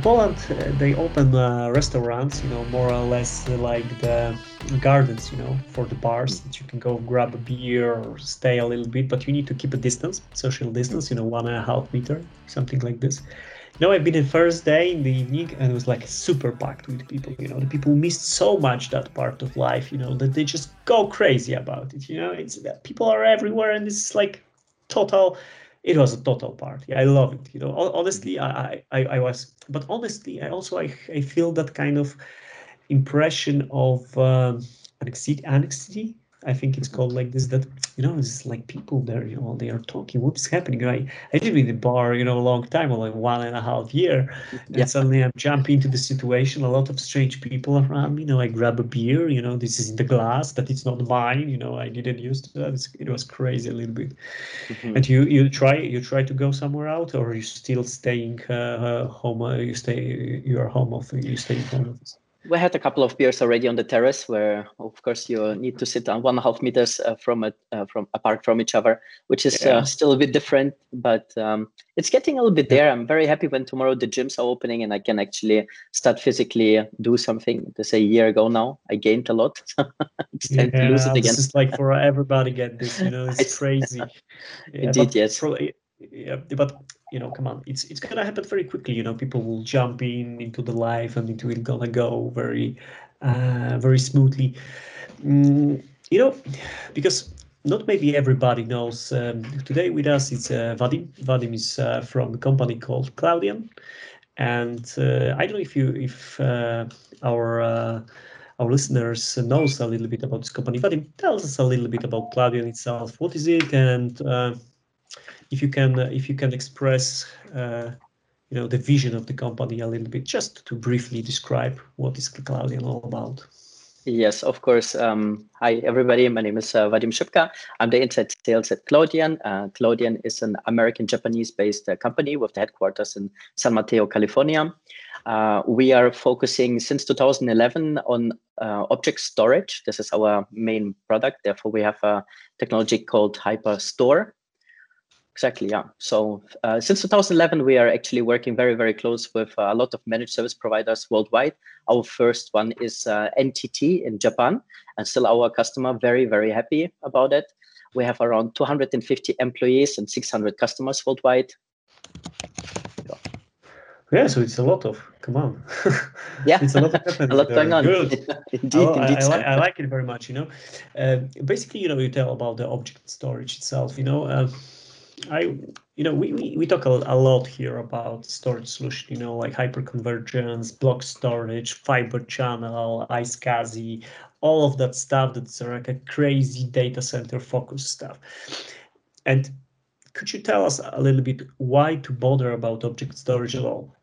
in Poland, they open uh, restaurants, you know, more or less like the gardens, you know, for the bars that you can go grab a beer or stay a little bit, but you need to keep a distance, social distance, you know, one and a half meter, something like this. You know, I've been the first day in the evening and it was like super packed with people. You know, the people missed so much that part of life, you know, that they just go crazy about it. You know, it's that people are everywhere and it's like total it was a total party. I love it. You know, honestly, I, I, I was, but honestly, I also I, I feel that kind of impression of um, anxiety, I think it's called like this. That you know, it's like people there. You know, they are talking. What's happening? I I live in the bar, you know, a long time, like one and a half year, and yeah. suddenly I'm jumping into the situation. A lot of strange people around me. You know, I grab a beer. You know, this is in the glass. That it's not mine. You know, I didn't use that. It's, it was crazy a little bit. Mm-hmm. And you you try you try to go somewhere out, or you still staying uh, home? Uh, you stay you are home office. You stay home office we had a couple of beers already on the terrace where of course you need to sit on one and a half meters uh, from it uh, from apart from each other which is uh, yeah. uh, still a bit different but um, it's getting a little bit there. I'm very happy when tomorrow the gyms are opening and i can actually start physically do something. This a year ago now i gained a lot. It's time yeah, to lose it again. it's like for everybody get this you know it's crazy. Yeah, indeed yes. probably, yeah but you know come on it's it's gonna happen very quickly you know people will jump in into the life and it will gonna go very uh, very smoothly. Mm, you know because not maybe everybody knows um, today with us it's uh, Wadim. Wadim is uh, from a company called cloudian and uh, i don't know if you if uh, our uh, our listeners knows a little bit about this company. Vadim tells us a little bit about cloudian itself. What is it? And if you can uh, if you can express uh, you know the vision of the company a little bit just to briefly describe what is Cloudian all about Yes, of course. Um, hi, everybody. My name is uh, Wadim Schipka. I'm the inside sales at Cloudian. Uh, Cloudian is an American Japanese based uh, company with the headquarters in San Mateo, California. Uh, we are focusing since 2011 on uh, object storage. This is our main product. Therefore, we have a technology called Hyperstore, Exactly, yeah. So uh, since 2011, we are actually working very, very close with uh, a lot of managed service providers worldwide. Our first one is uh, NTT in Japan, and still our customer. Very, very happy about it. We have around 250 employees and 600 customers worldwide. Yeah, so it's a lot of. Come on. Yeah, it's a lot of a lot going on. Indeed, I, indeed. I, I, like, I, like, it very much. You know, uh, basically, you know, you tell about the object storage itself. You know. I, you know, we, we, we talk a, a lot here about storage solution, you know, like hyperconvergence, block storage, fiber channel, iSCSI, all of that stuff that's like a crazy data center focused stuff. And could you tell us a little bit why to bother about object storage at all?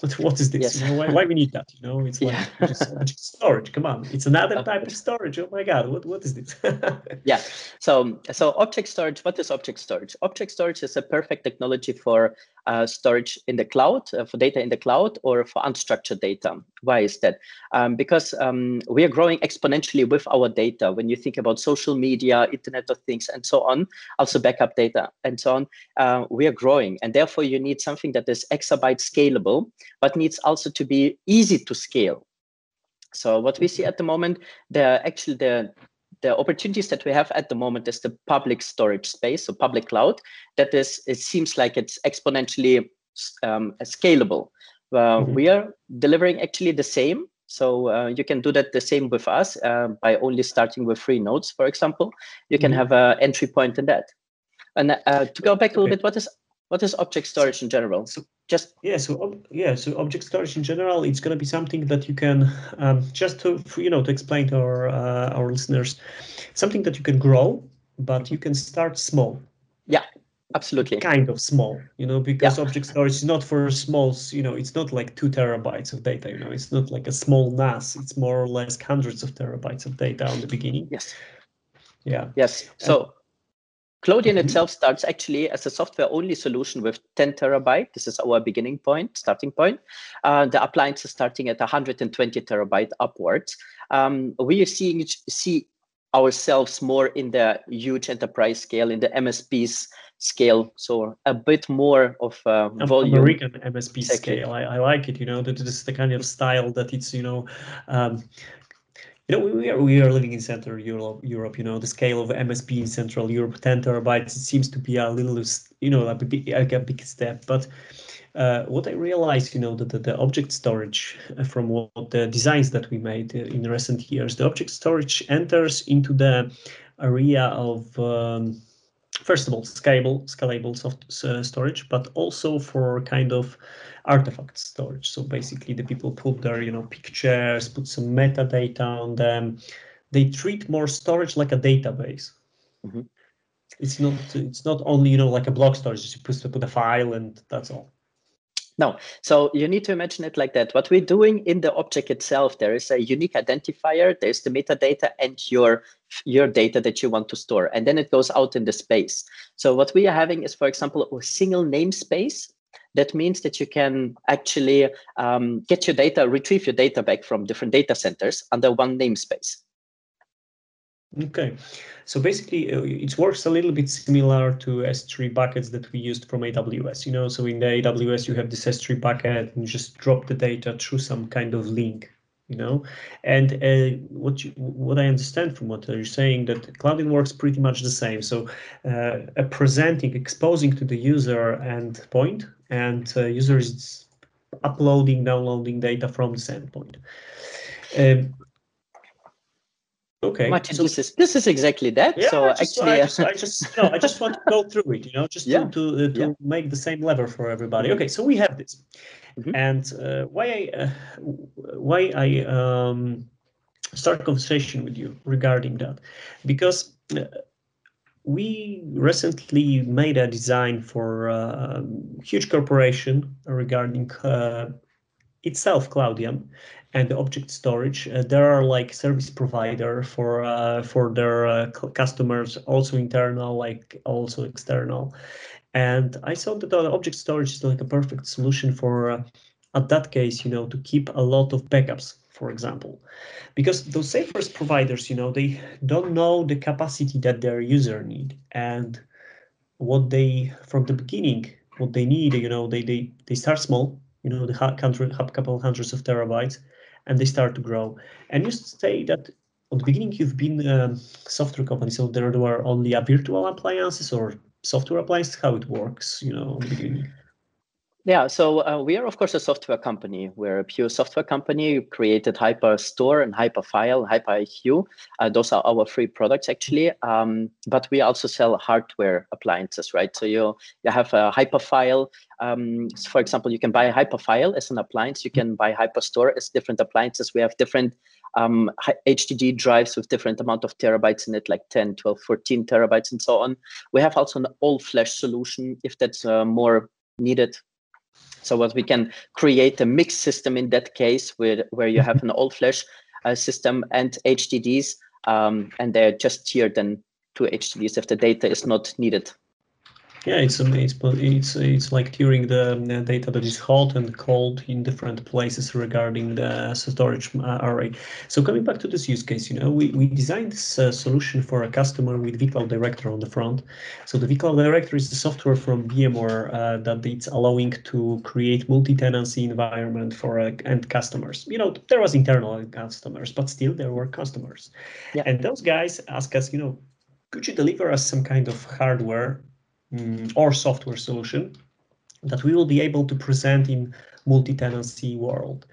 What, what is this? Yes. You know, why, why we need that? You know, it's like yeah. just, storage. Come on, it's another type of storage. Oh my God, what, what is this? yeah. So so object storage. What is object storage? Object storage is a perfect technology for uh, storage in the cloud, uh, for data in the cloud, or for unstructured data. Why is that? Um, because um, we are growing exponentially with our data. When you think about social media, Internet of Things, and so on, also backup data and so on, uh, we are growing, and therefore you need something that is exabyte scalable, but needs also to be easy to scale. So what we see at the moment, the actually the the opportunities that we have at the moment is the public storage space, so public cloud. That is, it seems like it's exponentially um, scalable. Uh, mm-hmm. We are delivering actually the same. So uh, you can do that the same with us uh, by only starting with free nodes, for example. You can mm-hmm. have an entry point in that. And uh, to go back a little okay. bit, what is what is object storage in general? So just yeah, so yeah, so object storage in general, it's going to be something that you can um, just to you know to explain to our uh, our listeners, something that you can grow, but you can start small. Yeah, absolutely. Kind of small, you know, because yeah. object storage is not for small, you know, it's not like two terabytes of data, you know, it's not like a small NAS. It's more or less hundreds of terabytes of data on the beginning. Yes. Yeah. Yes. So Cloudian itself starts actually as a software only solution with 10 terabyte. This is our beginning point, starting point. Uh, the appliance is starting at 120 terabyte upwards. Um, we are seeing see ourselves more in the huge enterprise scale, in the MSPs scale, so a bit more of uh, volume. American MSP exactly. scale. I, I, like it. You know, that this is the kind of style that it's you know. Um, you know, we are we are living in Central Europe. Europe, you know, the scale of MSP in Central Europe, 10 terabytes. It seems to be a little, you know, a big, a big step. But uh, what I realized, you know, that the, the, object storage uh, from what the designs that we made uh, in recent years, the object storage enters into the area of um, first of all scalable scalable soft uh, storage but also for kind of artifact storage. So basically the people put their you know pictures put some metadata on them. They treat more storage like a database. Mm -hmm. it's not it's not only you know like a block storage. You put, put a file and that's all no, so you need to imagine it like that. What we're doing in the object itself, there is a unique identifier, there's the metadata and your, your data that you want to store, and then it goes out in the space. So what we are having is, for example, a single namespace. That means that you can actually um, get your data, retrieve your data back from different data centers under one namespace. Okay, so basically uh, it works a little bit similar to S3 buckets that we used from AWS. You know, so in the AWS you have this S3 bucket and you just drop the data through some kind of link. You know, and uh, what you, what I understand from what you're saying that Cloudian works pretty much the same. So uh, presenting, exposing to the user endpoint, and uh, user is uploading, downloading data from this endpoint. Um, Okay. Martin, so, this is this is exactly that. Yeah, so I just, actually, I just, I just, no, I just want to go through it, you know, just yeah. to to, uh, to yeah. make the same level for everybody. Mm-hmm. Okay, so we have this, mm-hmm. and uh, why I uh, why I um, start a conversation with you regarding that, because. Uh, we recently made a design for a huge corporation regarding uh, itself Cloudian and the object storage. Uh, there are like service provider for uh, for their uh, customers, also internal, like also external. And I saw that object storage is like a perfect solution for, uh, at that case, you know, to keep a lot of backups, for example, because those service providers, you know, they don't know the capacity that their user need and what they from the beginning what they need. You know, they they they start small. You know, the hundred, couple hundreds of terabytes, and they start to grow. And you say that at the beginning you've been a software company, so there were only a virtual appliances or software appliances, how it works, you know, at the beginning. Yeah, so uh, we are, of course, a software company. We're a pure software company. We created Hyperstore and Hyperfile, HyperIQ. Uh, those are our free products, actually. Um, but we also sell hardware appliances, right? So you, you have a Hyperfile. Um, so for example, you can buy a Hyperfile as an appliance. You can buy Hyperstore as different appliances. We have different um, HDD drives with different amount of terabytes in it, like 10, 12, 14 terabytes, and so on. We have also an all-flash solution if that's uh, more needed so what we can create a mixed system in that case where, where you have an all flash uh, system and HDDs, um, and they're just tiered then to HDDs if the data is not needed. Yeah, it's it's it's it's like tiering the data that is hot and cold in different places regarding the storage uh, array. So coming back to this use case, you know, we, we designed this uh, solution for a customer with vCloud Director on the front. So the vCloud Director is the software from VMware uh, that it's allowing to create multi-tenancy environment for uh, end customers. You know, there was internal customers, but still there were customers. Yeah. And those guys ask us, you know, could you deliver us some kind of hardware um, or software solution that we will be able to present in multi-tenancy world.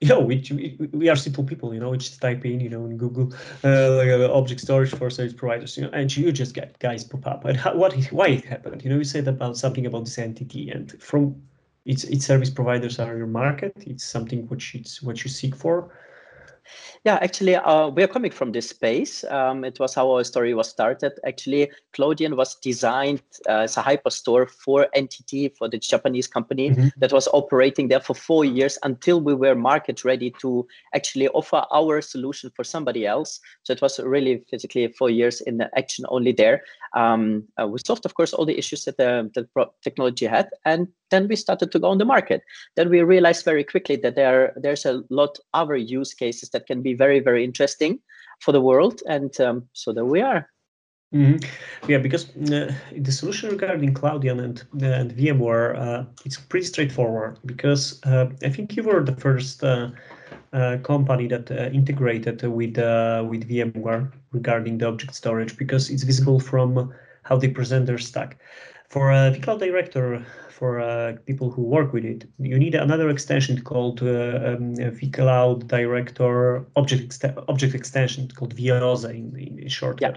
You know, we, we are simple people, you know, we just type in, you know, in Google, uh, like uh, object storage for service providers, you know, and you just get guys pop up. And how, what, why it happened? You know, you said about something about this entity, and from its its service providers are your market. It's something which it's what you seek for. Yeah, actually, uh, we are coming from this space. Um, it was how our story was started. Actually, Cloudian was designed uh, as a hyperstore for NTT, for the Japanese company mm-hmm. that was operating there for four years until we were market ready to actually offer our solution for somebody else. So it was really physically four years in the action only there. Um, uh, we solved, of course, all the issues that the, the technology had, and then we started to go on the market. Then we realized very quickly that there there's a lot of other use cases that can be very very interesting for the world, and um, so there we are. Mm-hmm. Yeah, because uh, the solution regarding Cloudian and and VMware, uh, it's pretty straightforward. Because uh, I think you were the first uh, uh, company that uh, integrated with with VMware regarding the object storage, because it's visible from how they present their stack. For a vCloud Director, for uh, people who work with it, you need another extension called uh, um, vCloud Director Object Object Extension called VIOSA in, in short. Yeah.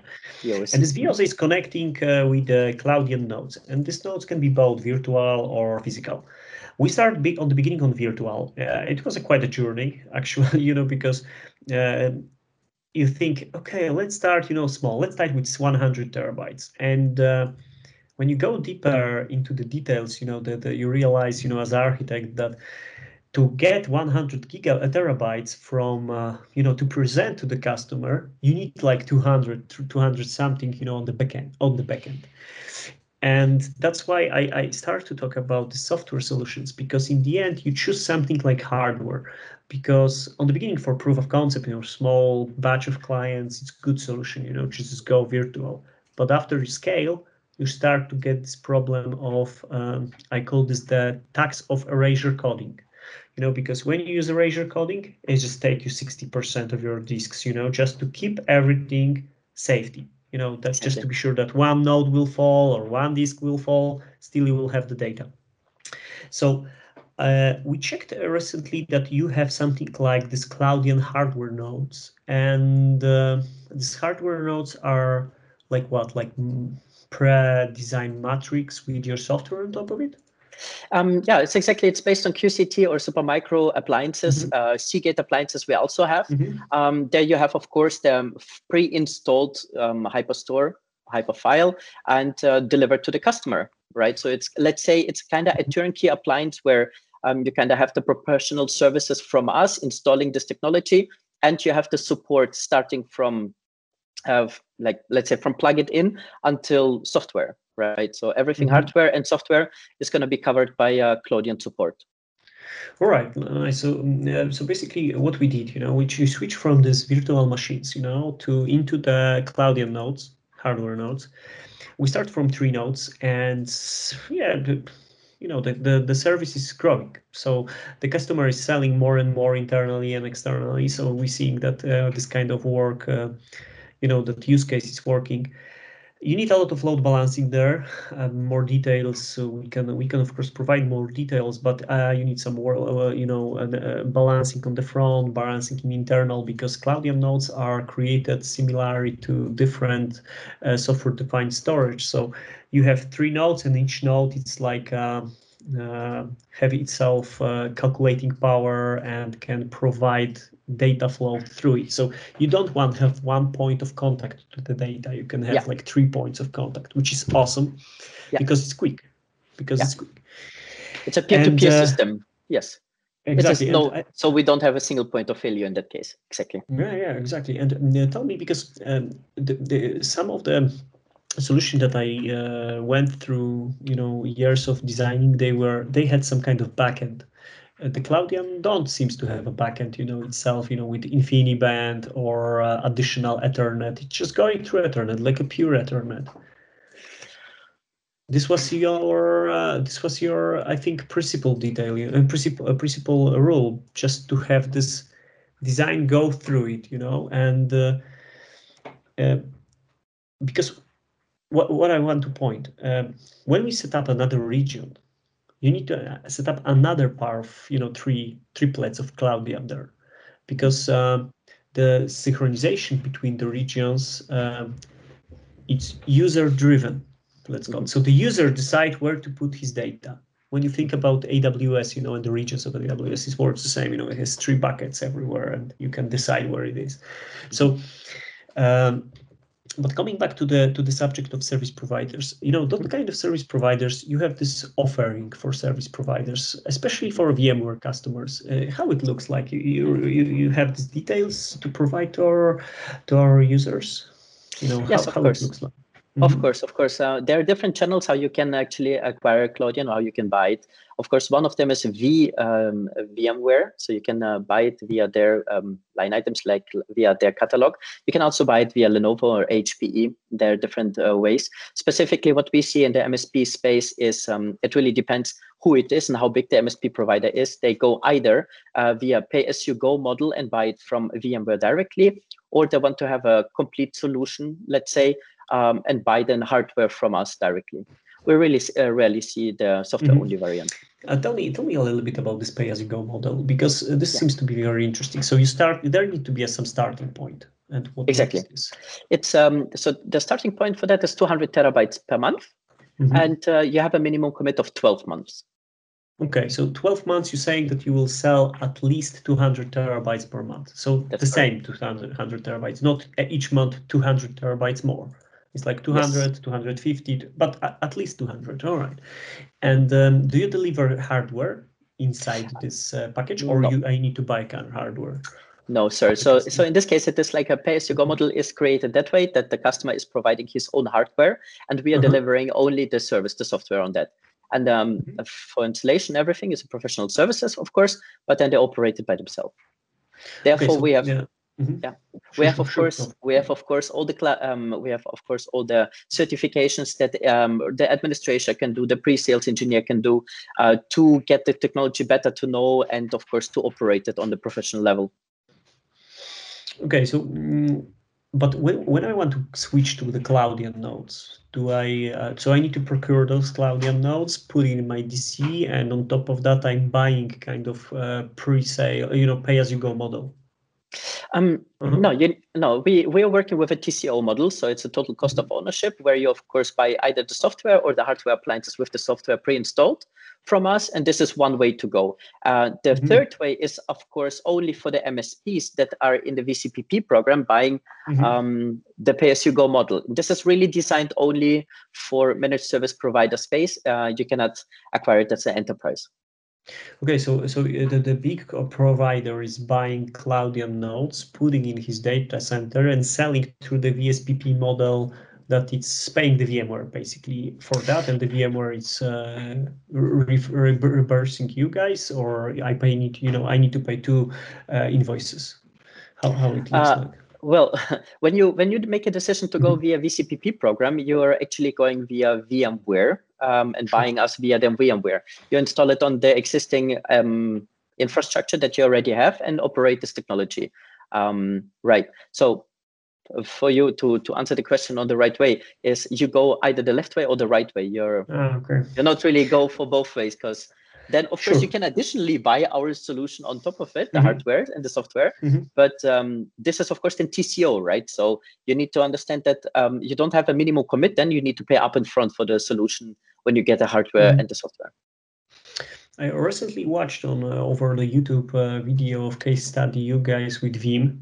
And this VIOSA is connecting uh, with the Cloudian nodes, and these nodes can be both virtual or physical. We started big on the beginning on virtual. Uh, it was a quite a journey, actually, you know, because uh, you think, okay, let's start, you know, small. Let's start with 100 terabytes, and uh, when you go deeper into the details, you know, that you realize, you know, as architect that to get 100 giga uh, terabytes from, uh, you know, to present to the customer, you need like 200, 200 something, you know, on the backend, on the backend. And that's why I, I start to talk about the software solutions because in the end you choose something like hardware because on the beginning for proof of concept, you know, small batch of clients, it's good solution, you know, just go virtual. But after you scale, you start to get this problem of um, I call this the tax of erasure coding. You know, because when you use erasure coding, it just take you 60% of your disks, you know, just to keep everything safety. You know, that's just to be sure that one node will fall or one disk will fall, still you will have the data. So uh, we checked recently that you have something like this Cloudian hardware nodes, and uh, these hardware nodes are like what, like pre-designed matrix with your software on top of it? Um, yeah, it's exactly. It's based on QCT or Supermicro appliances, mm-hmm. uh, Seagate appliances. We also have. Mm-hmm. Um, there you have, of course, the pre-installed um, Hyperstore, Hyperfile, and uh, delivered to the customer. Right. So it's let's say it's kind of a turnkey appliance where um, you kind of have the professional services from us installing this technology, and you have the support starting from have like let's say from plug it in until software right? So everything mm-hmm. hardware and software is going to be covered by uh, Cloudian support. All right so uh, so basically what we did you know we switch from these virtual machines you know to into the Cloudian nodes hardware nodes. We start from three nodes and yeah you know the, the the service is growing. So the customer is selling more and more internally and externally. So we're seeing that uh, this kind of work uh, you know that use case is working. You need a lot of load balancing there um, more details. So we can we can of course provide more details but uh, you need some more uh, you know uh, balancing on the front balancing in internal because cloudian nodes are created similarly to different uh, software defined storage. So you have three nodes and each node it's like um, have itself uh, calculating power and can provide data flow through it. So you don't want to have one point of contact to the data. You can have yeah. like three points of contact, which is awesome yeah. because it's quick. Because yeah. it's quick. It's a peer-to-peer uh, system. Yes. Exactly. No, I, so we don't have a single point of failure in that case. Exactly. Yeah, yeah, exactly. And uh, tell me because um, the, the, some of the solution that I uh, went through, you know, years of designing, they were they had some kind of backend uh, the Cloudian don't seems to have a backend, you know, itself, you know, with InfiniBand or uh, additional Ethernet. It's just going through Ethernet, like a pure Ethernet. This was your, uh, this was your, I think, principal detail, uh, principal, uh, principal rule, just to have this design go through it, you know, and uh, because what what I want to point, um, when we set up another region, you need to uh, set up another part of you know three triplets of Cloudian there, because um, the synchronization between the regions um, it's user driven. Let's go. So the user decide where to put his data. When you think about AWS, you know, and the regions of AWS, it works the same. You know, it has three buckets everywhere, and you can decide where it is. So um, but coming back to the to the subject of service providers you know those kind of service providers you have this offering for service providers especially for vmware customers. Uh, how it looks like? You, you you have these details to provide to our to our users? You know yes, how, course. it looks like Mm-hmm. Of course, of course. Uh, there are different channels how you can actually acquire Cloudian or how you can buy it. Of course, one of them is V um, VMware, so you can uh, buy it via their um, line items, like via their catalog. You can also buy it via Lenovo or HPE. There are different uh, ways. Specifically, what we see in the MSP space is um, it really depends who it is and how big the MSP provider is. They go either uh, via pay-as-you-go model and buy it from VMware directly, or they want to have a complete solution, let's say, um, and buy then hardware from us directly. We really uh, rarely see the software-only mm-hmm. variant. Uh, tell me, tell me a little bit about this pay-as-you-go model because uh, this yeah. seems to be very interesting. So you start there need to be a, some starting point, and what exactly? It's um so the starting point for that is 200 terabytes per month, mm-hmm. and uh, you have a minimum commit of 12 months. Okay, so 12 months, you're saying that you will sell at least 200 terabytes per month. So That's the correct. same 200 terabytes, not each month 200 terabytes more. It's like 200, yes. 250, but at least 200. All right. And um, do you deliver hardware inside this uh, package, or no. you I need to buy kind of hardware? No, sir. So, so in this case, it is like a pay-as-you-go model is created that way that the customer is providing his own hardware, and we are uh-huh. delivering only the service, the software on that. And um, mm-hmm. for installation, everything is a professional services, of course, but then they operate it by themselves. Therefore, okay, so, we have yeah. Mm-hmm. Yeah, we have of course we have of course all the cl- um, we have of course all the certifications that um, the administrator can do, the pre-sales engineer can do uh, to get the technology better to know and of course to operate it on the professional level. Okay, so mm, but when, when I want to switch to the Cloudian nodes, do I uh, so I need to procure those Cloudian nodes, put in my DC, and on top of that, I'm buying kind of uh, pre-sale, you know, pay-as-you-go model. Um, mm-hmm. No, you, no, we, we are working with a TCO model. So it's a total cost of ownership where you, of course, buy either the software or the hardware appliances with the software pre-installed from us. And this is one way to go. Uh, the mm-hmm. third way is, of course, only for the MSPs that are in the VCPP program buying mm-hmm. um, the pay-as-you-go model. This is really designed only for managed service provider space. Uh, you cannot acquire it as an enterprise. Okay, so so uh, the, the big provider is buying Cloudian nodes, putting in his data center and selling through the VSPP model that it's paying the VMware basically for that, and the VMware is uh, re- re- reversing you guys, or I pay need you know I need to pay two uh, invoices. How how it looks uh, like well, when you when you make a decision to go mm-hmm. via VCPP program, you are actually going via VMware um, and buying us via the VMware. You install it on the existing um, infrastructure that you already have and operate this technology. Um, right. So for you to to answer the question on the right way is you go either the left way or the right way. You're oh, okay. you're not really go for both ways because then, of sure. course, you can additionally buy our solution on top of it, the mm-hmm. hardware and the software. Mm-hmm. But um, this is, of course, in TCO, right? So you need to understand that um, you don't have a minimum commit. Then you need to pay up in front for the solution when you get the hardware mm-hmm. and the software. I recently watched on uh, over the YouTube uh, video of case study you guys with Veeam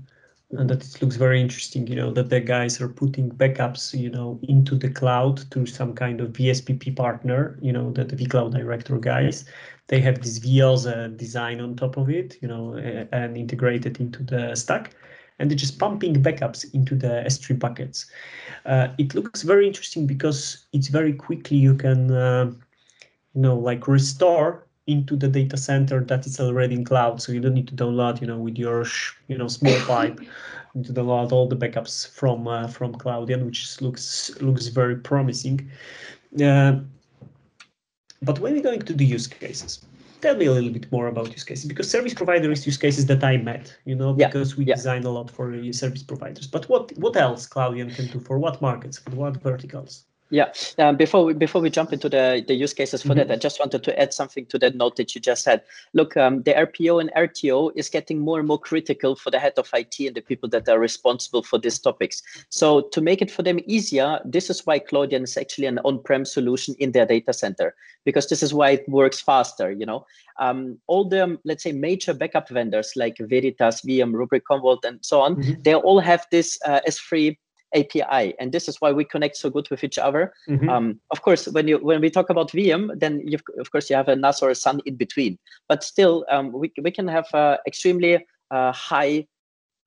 and that it looks very interesting you know that the guys are putting backups you know into the cloud to some kind of vspp partner you know that the vcloud director guys they have this vls uh, design on top of it you know and integrated into the stack and they're just pumping backups into the s3 buckets uh, it looks very interesting because it's very quickly you can uh, you know like restore into the data center that is already in cloud. So you don't need to download, you know, with your you know small pipe, to download all the backups from uh, from Cloudian, which looks looks very promising. Uh, but when we're going to the use cases, tell me a little bit more about use cases because service provider is use cases that I met, you know, because yeah, we yeah. design a lot for service providers. But what what else Cloudian can do for what markets, for what verticals? Yeah. Um, before we before we jump into the, the use cases for mm-hmm. that, I just wanted to add something to that note that you just said. Look, um, the RPO and RTO is getting more and more critical for the head of IT and the people that are responsible for these topics. So to make it for them easier, this is why Cloudian is actually an on-prem solution in their data center because this is why it works faster. You know, um, all the let's say major backup vendors like Veritas, Veeam, Rubrik, Commvault, and so on, mm-hmm. they all have this uh, S3 API, and this is why we connect so good with each other. Mm-hmm. Um, of course, when you when we talk about Veeam, then you of course you have a NAS or a SAN in between, but still um, we we can have uh, extremely uh, high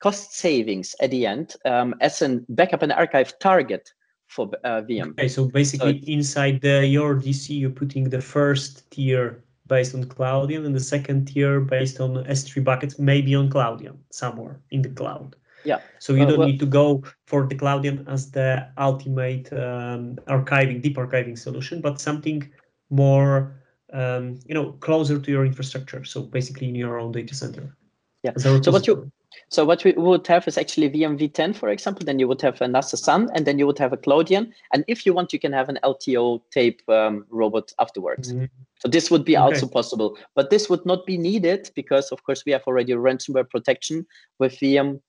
cost savings at the end um, as a backup and archive target for uh, Veeam. Okay, so basically so inside the, your DC, you're putting the first tier based on Cloudian and the second tier based on S3 buckets, maybe on Cloudian somewhere in the cloud. Yeah. So you uh, don't well, need to go for the Cloudian as the ultimate um, archiving, deep archiving solution, but something more, um, you know, closer to your infrastructure. So basically in your own data center. Yeah. So what you so what we would have is actually Veeam-v10, for example. Then you would have a NASA Sun, and then you would have a Cloudian. And if you want, you can have an LTO tape um, robot afterwards. Mm-hmm. So this would be okay. also possible. But this would not be needed because, of course, we have already ransomware protection with Veeam,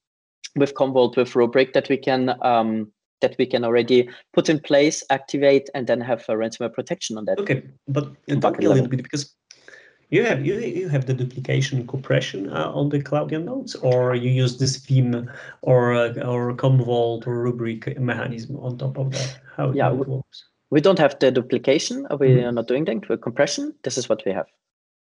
with Commvault, with Rubrik that we can um, that we can already put in place, activate, and then have a ransomware protection on that. Okay, but talk a little bit because you have you, you have the duplication compression uh, on the Cloudian nodes, or you use this Veeam or uh, or Commvault or Rubrik mechanism on top of that? How yeah, it works? We don't have the duplication. We mm-hmm. are not doing that with compression. This is what we have.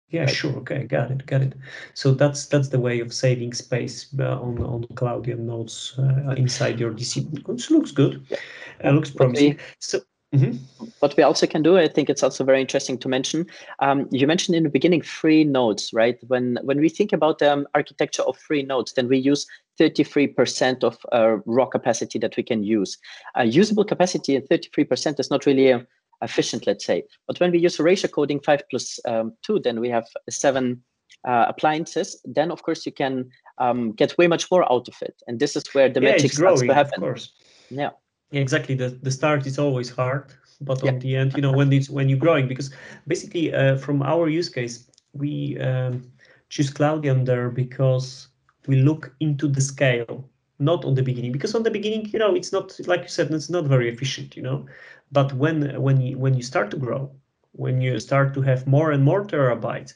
Yeah, sure. Okay, got it, got it. So that's that's the way of saving space uh, on on Cloudian nodes uh, inside your DC. Which looks good. Yeah. Uh, looks promising. We, so Mm-hmm. What we also can do, I think it's also very interesting to mention. Um, you mentioned in the beginning free nodes, right? When when we think about the um, architecture of free nodes, then we use 33% of uh, raw capacity that we can use. Uh, usable capacity at 33% is not really uh, efficient, let's say. But when we use erasure coding 5 plus, um, 2, then we have seven uh, appliances. Then, of course, you can um, get way much more out of it. And this is where the yeah, magic starts to happen. Of course. Yeah exactly the, the start is always hard but yeah. on the end you know when it's when you're growing because basically uh, from our use case we um, choose cloudian there because we look into the scale not on the beginning because on the beginning you know it's not like you said it's not very efficient you know but when when you when you start to grow when you start to have more and more terabytes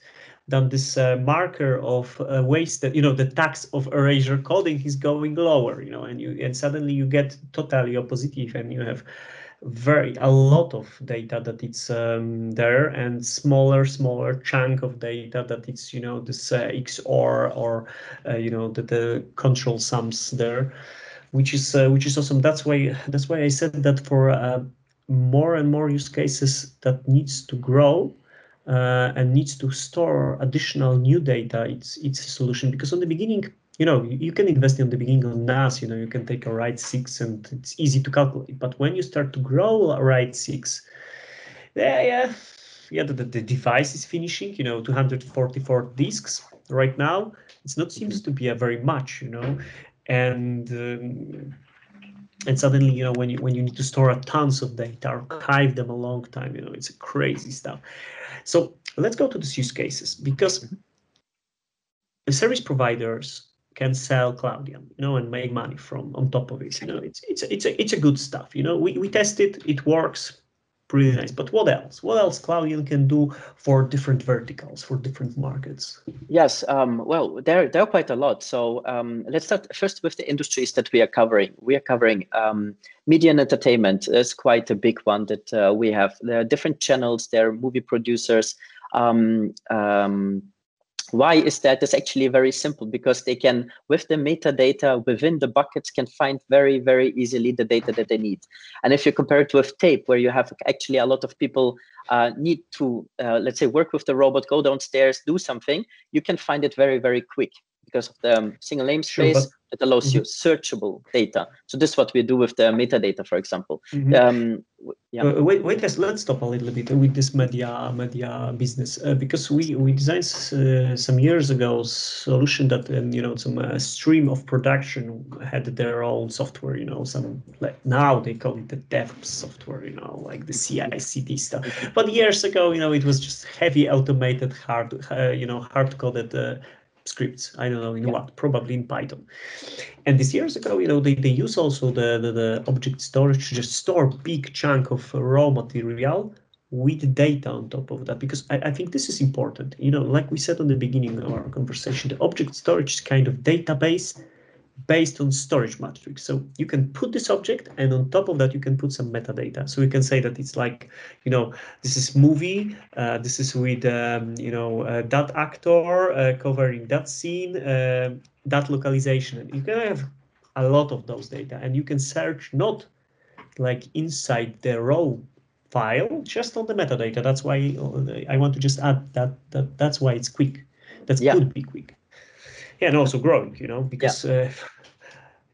then this uh, marker of uh, you know the tax of erasure coding is going lower you know and you and suddenly you get totally opposite and you have very a lot of data that it's um, there and smaller smaller chunk of data that it's you know this uh, xor or uh, you know the, the control sums there which is uh, which is awesome. That's why that's why i said that for uh, more and more use cases that needs to grow uh, and needs to store additional new data, it's it's a solution because on the beginning, you know, you, can invest in the beginning on NAS, you know, you can take a RAID 6 and it's easy to calculate. But when you start to grow a RAID 6, yeah, yeah, yeah, the, the device is finishing, you know, 244 disks right now. It's not seems mm-hmm. to be a very much, you know, and um, and suddenly you know when you when you need to store tons of data archive them a long time you know it's crazy stuff so let's go to the use cases because mm-hmm. the service providers can sell Cloudian, you know, and make money from on top of it. You know, it's it's it's a it's a good stuff. You know, we we test it, it works pretty nice. But what else? What else Cloudian can do for different verticals, for different markets? Yes, um, well, there, there are quite a lot. So um, let's start first with the industries that we are covering. We are covering um, media and entertainment. is quite a big one that uh, we have. There are different channels. There are movie producers. Um, um, why is that? It's actually very simple because they can, with the metadata within the buckets, can find very, very easily the data that they need. And if you compare it with tape, where you have actually a lot of people uh, need to, uh, let's say, work with the robot, go downstairs, do something, you can find it very, very quick because of the um, single namespace. Sure, it allows mm-hmm. you searchable data. So this is what we do with the metadata, for example. Mm-hmm. Um, yeah. Uh, wait, wait, let's, let's stop a little bit with this media media business uh, because we we designed uh, some years ago solution that um, you know some uh, stream of production had their own software. You know, some like now they call it the DevOps software. You know, like the CI/CD stuff. But years ago, you know, it was just heavy automated, hard, uh, you know, hard coded uh, scripts. I don't know in yeah. what, probably in Python. And these years ago, you know, they, they use also the, the, the object storage to just store big chunk of raw material with data on top of that because I, I think this is important you know like we said on the beginning of our conversation the object storage is kind of database based on storage matrix. So you can put this object and on top of that, you can put some metadata. So you can say that it's like, you know, this is movie, uh, this is with, um, you know, uh, that actor uh, covering that scene, uh, that localization. And you can have a lot of those data and you can search not like inside the raw file, just on the metadata. That's why I want to just add that that that's why it's quick. That yeah. could be quick. And also growing, you know, because yeah. uh,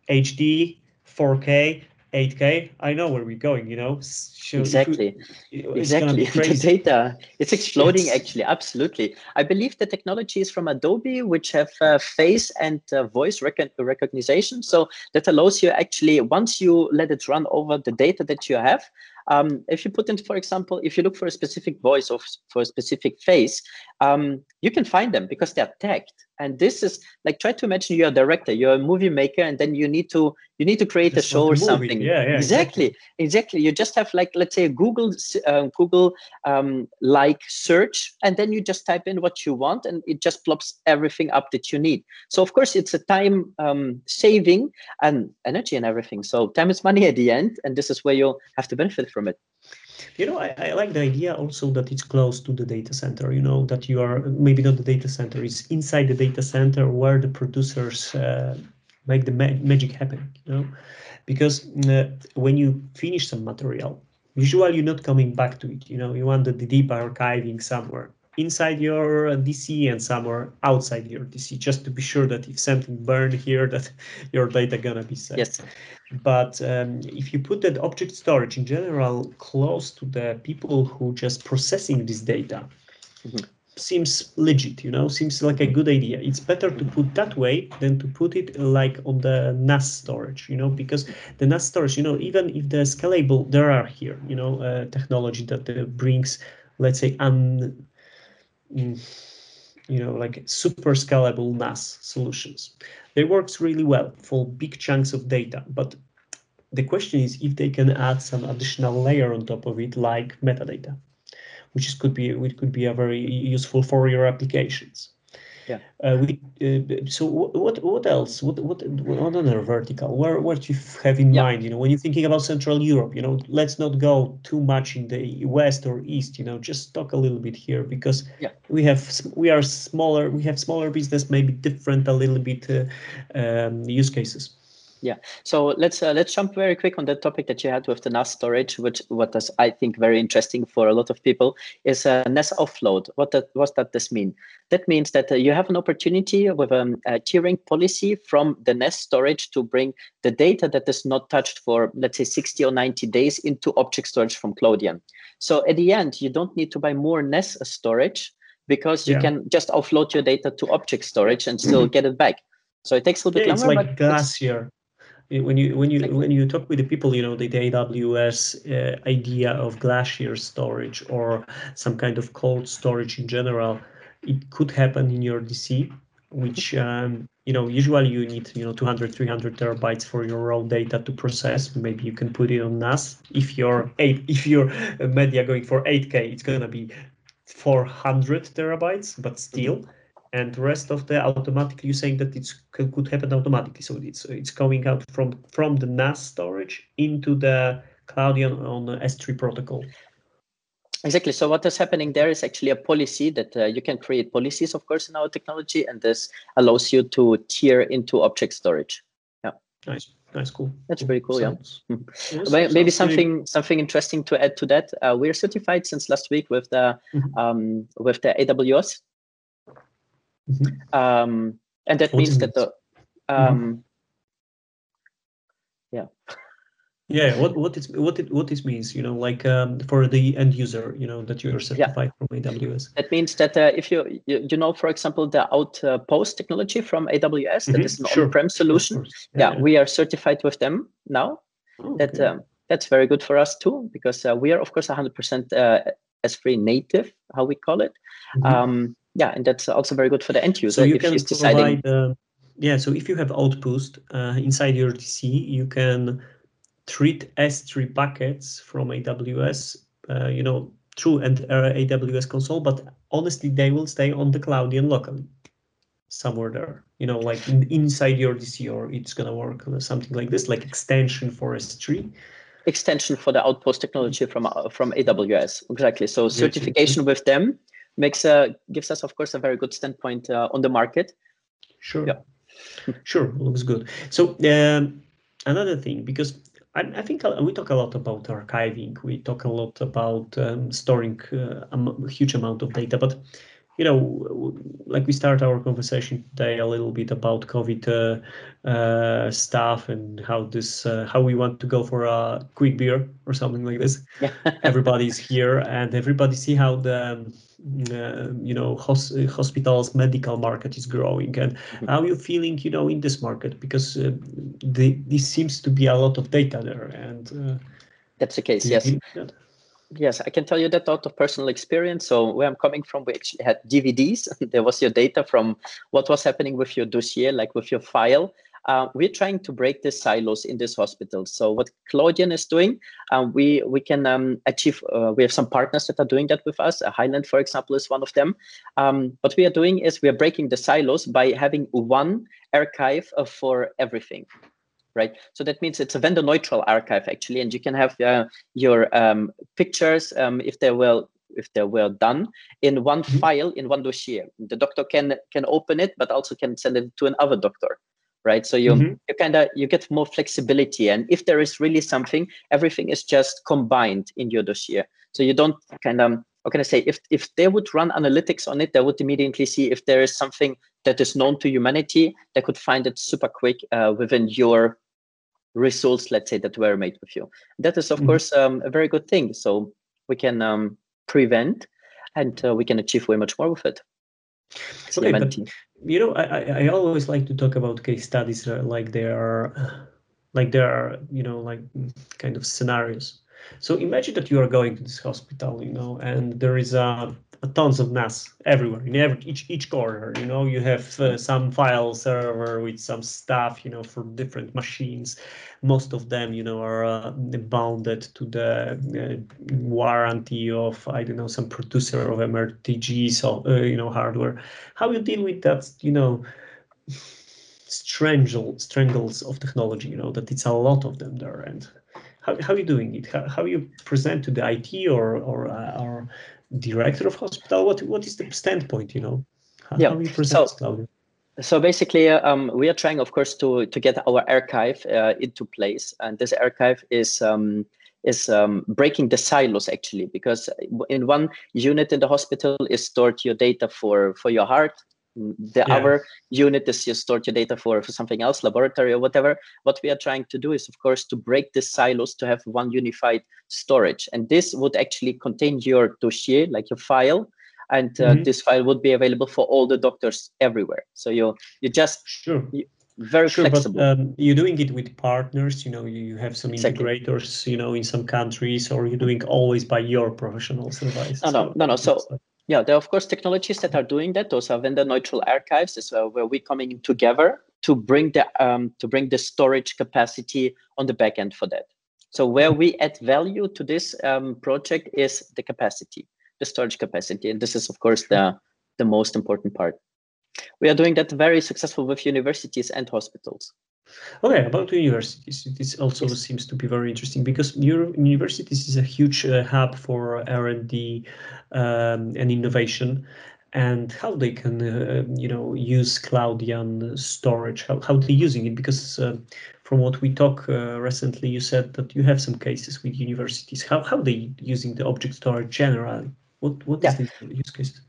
HD, 4K, 8K, I know where we're going, you know. So exactly. exactly. The data, it's exploding yes. actually. Absolutely. I believe the technology is from Adobe, which have uh, face and uh, voice rec- recognition. So that allows you actually, once you let it run over the data that you have, um, if you put in, for example, if you look for a specific voice or for a specific face, um, you can find them because they're tagged. And this is like try to imagine you're a director, you're a movie maker, and then you need to you need to create a show or something. Yeah, yeah, exactly, exactly, exactly. You just have like let's say a Google uh, Google um, like search, and then you just type in what you want, and it just plops everything up that you need. So of course it's a time um, saving and energy and everything. So time is money at the end, and this is where you'll have to benefit from it. You know, I, I, like the idea also that it's close to the data center, you know, that you are maybe not the data center, it's inside the data center where the producers uh, make the ma- magic happen, you know, because uh, when you finish some material, usually you're not coming back to it, you know, you want the deep archiving somewhere inside your DC and somewhere outside your DC, just to be sure that if something burned here, that your data gonna be safe. Yes. But um, if you put that object storage in general close to the people who just processing this data, mm-hmm. seems legit. You know, seems like a good idea. It's better to put that way than to put it like on the NAS storage. You know, because the NAS storage, you know, even if the scalable, there are here, you know, uh, technology that uh, brings, let's say, un you know, like super scalable NAS solutions. They works really well for big chunks of data, but the question is if they can add some additional layer on top of it, like metadata, which is, could be which could be a very useful for your applications. Yeah. Uh, we, uh, so what what else? What what what other vertical? Where what you have in yeah. mind? You know, when you're thinking about Central Europe, you know, let's not go too much in the west or east. You know, just talk a little bit here because yeah. we have we are smaller. We have smaller business, maybe different a little bit uh, um, use cases. Yeah. So let's uh, let's jump very quick on that topic that you had with the NAS storage, which what is I think very interesting for a lot of people is uh, NAS offload. What that what does this mean? That means that uh, you have an opportunity with um, a tiering policy from the NAS storage to bring the data that is not touched for let's say 60 or 90 days into object storage from Cloudian. So at the end, you don't need to buy more NAS storage because you yeah. can just offload your data to object storage and still get it back. So it takes a little yeah, bit longer. It's like Glacier when you when you when you talk with the people you know the, the aws uh, idea of glacier storage or some kind of cold storage in general it could happen in your dc which um, you know usually you need you know 200 300 terabytes for your raw data to process. Maybe you can put it on nas. If your eight if your media going for 8k it's gonna be 400 terabytes but still. mm-hmm and the rest of the automatically you're saying that it could happen automatically. So it's it's coming out from from the nas storage into the cloudian on the s3 protocol. Exactly. So what is happening there is actually a policy that uh, you can create policies of course in our technology and this allows you to tier into object storage. Yeah. Nice. Nice. Cool. That's cool. very cool sounds, yeah mm-hmm. yes, maybe something really... something interesting to add to that. Uh, we're certified since last week with the mm-hmm. um, with the aws Mm-hmm. Um, and that means that the um, mm-hmm. yeah. Yeah, what what is what it what this means, you know, like um, for the end user, you know, that you are certified yeah. from AWS. That means that uh, if you, you, you know, for example, the Outpost technology from AWS, mm-hmm. that is an sure. on-prem solution. Yeah, yeah, we are certified with them now. Oh, that okay. um, that's very good for us too, because uh, we are of course 100% uh, S3 native, how we call it. Mm-hmm. Um, yeah, and that's also very good for the end user so you if can she's deciding. Provide, uh, yeah, so if you have Outpost uh, inside your DC, you can treat S3 buckets from AWS, uh, you know, through an uh, AWS console, but honestly, they will stay on the Cloudian locally, somewhere there, you know, like in, inside your DC, or it's gonna work on something like this, like extension for S3 extension for the outpost technology from from AWS. Exactly. So certification with them makes a gives us, of course, a very good standpoint uh, on the market. Sure. Yeah. sure. Looks good. So um, another thing, because I, I, think we talk a lot about archiving. We talk a lot about um, storing uh, a huge amount of data, but you know, like we start our conversation today a little bit about COVID uh, uh, stuff and how this, uh, how we want to go for a quick beer or something like this. Everybody's here and everybody see how the uh, you know hos- hospitals medical market is growing and mm-hmm. how you feeling you know in this market because uh, the, this seems to be a lot of data there and uh, that's the case yes yes i can tell you that out of personal experience so where i'm coming from we actually had dvds there was your data from what was happening with your dossier like with your file uh, we're trying to break the silos in this hospital. So what Cloudian is doing, um, we we can um, achieve. Uh, we have some partners that are doing that with us. Uh, Hyland, for example, is one of them. Um, what we are doing is we are breaking the silos by having one archive uh, for everything. Right, so that means it's a vendor neutral archive actually, and you can have uh, your um, pictures um, if they're well if they were done in one mm-hmm. file in one dossier. The doctor can can open it, but also can send it to another doctor right so you mm-hmm. you kind of you get more flexibility and if there is really something everything is just combined in your dossier so you don't kind of how can i say if if they would run analytics on it they would immediately see if there is something that is known to humanity they could find it super quick uh, within your results let's say that were made with you that is of mm-hmm. course um, a very good thing so we can um, prevent and uh, we can achieve way much more with it okay, but, you know, I, I always like to talk about case studies uh, like they are, like there are, you know, like kind of scenarios. So imagine that you are going to this hospital, you know, and there is a tons of NAS everywhere in every each each corner. You know, you have uh, some file server with some stuff, you know, for different machines. Most of them, you know, are uh, bounded to the uh, warranty of I don't know some producer of MRTG, so uh, you know, hardware. How you deal with that, you know? strangles strangles of technology you know that it's a lot of them there and how, how are you doing it how, how you present to the it or or uh, or director of hospital? What what is the standpoint? You know, how, yeah. how you present so, So basically, uh, um, we are trying, of course, to to get our archive uh, into place, and this archive is. Um, is um, breaking the silos actually because in one unit in the hospital is stored your data for for your heart the yeah. other unit is you store your data for, for something else laboratory or whatever what we are trying to do is of course to break the silos to have one unified storage and this would actually contain your dossier like your file and uh, mm-hmm. this file would be available for all the doctors everywhere so you you just sure you, very sure, flexible. But, um, you're doing it with partners, you know, you have some exactly. integrators, you know, in some countries, or you're doing always by your professional advice. No, no, no, no. So yeah, there are of course technologies that are doing that. Those are vendor neutral archives, as well, where we're coming together to bring the um, to bring the storage capacity on the back end for that. So where we add value to this um, project is the capacity, the storage capacity, and this is of course the the most important part. We are doing that very successful with universities and hospitals. Okay, about universities, this also yes. seems to be very interesting because universities is a huge uh, hub for R&D um, and innovation and how they can, uh, you know, use Cloudian storage, how, how they're using it. Because uh, from what we talked uh, recently, you said that you have some cases with universities. How, how they using the object storage generally? What, what yeah. is the use case?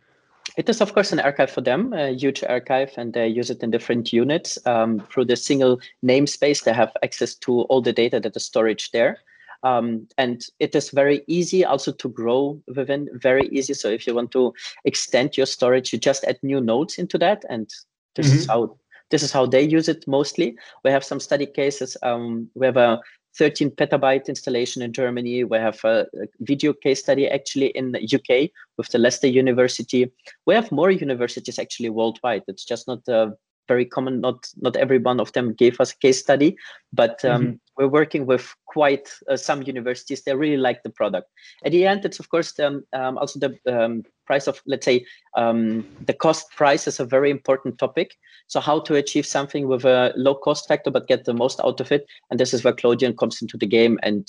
It is, of course, an archive for them, a huge archive, and they use it in different units. Um, through the single namespace, they have access to all the data that is stored there. Um, and it is very easy also to grow within, very easy. So if you want to extend your storage, you just add new nodes into that. And this mm-hmm. is how this is how they use it mostly. We have some study cases. Um, we have a 13 petabyte installation in Germany. We have a, a, video case study actually in the UK with the Leicester University. We have more universities actually worldwide. It's just not uh, very common. Not not every one of them gave us a case study, but um, mm-hmm. we're working with quite uh, some universities. They really like the product. At the end, it's of course the, um, also the um, price of let's say um, the cost price is a very important topic so how to achieve something with a low cost factor but get the most out of it, and this is where Cloudian comes into the game and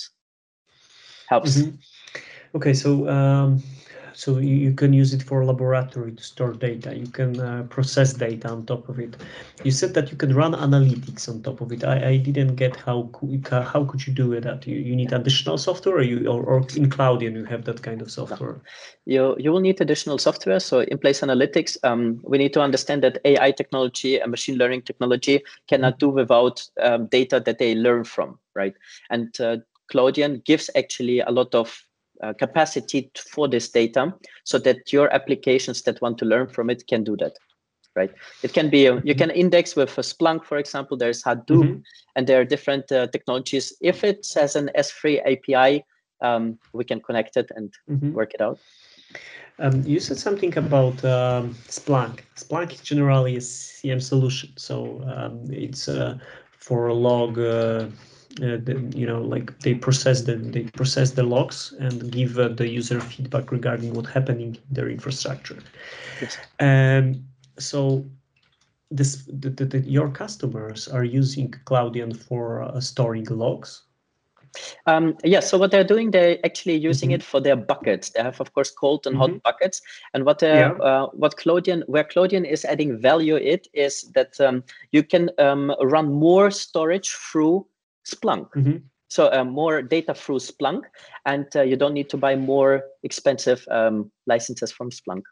helps. Mm-hmm. Okay, so um, so you, you, can use it for laboratory to store data. You can uh, process data on top of it. You said that you can run analytics on top of it. I, I didn't get how how could you do that? You, you need additional software, or you or, or in Cloudian you have that kind of software. You you will need additional software. So in place analytics, um, we need to understand that AI technology and machine learning technology cannot do without um, data that they learn from, right? And uh, Cloudian gives actually a lot of uh, capacity for this data so that your applications that want to learn from it can do that right? It can be uh, you can index with a splunk for example there's hadoop mm-hmm. and there are different uh, technologies. If it has an s3 api um, we can connect it and mm-hmm. work it out. Um, you said something about um, splunk. Splunk is generally a SIEM solution. So um, it's uh, for log uh, the, you know like they process the they process the logs and give uh, the user feedback regarding what happening in their infrastructure yes. um, so this the, the, the, your customers are using cloudian for uh, storing logs um, yeah, so what they're doing, they're actually using mm-hmm. it for their buckets. They have, of course, cold and mm-hmm. hot buckets. And what yeah. uh, what Cloudian, where Cloudian is adding value, it is that um, you can um, run more storage through Splunk. Mm-hmm. So uh, more data through Splunk, and uh, you don't need to buy more expensive um, licenses from Splunk.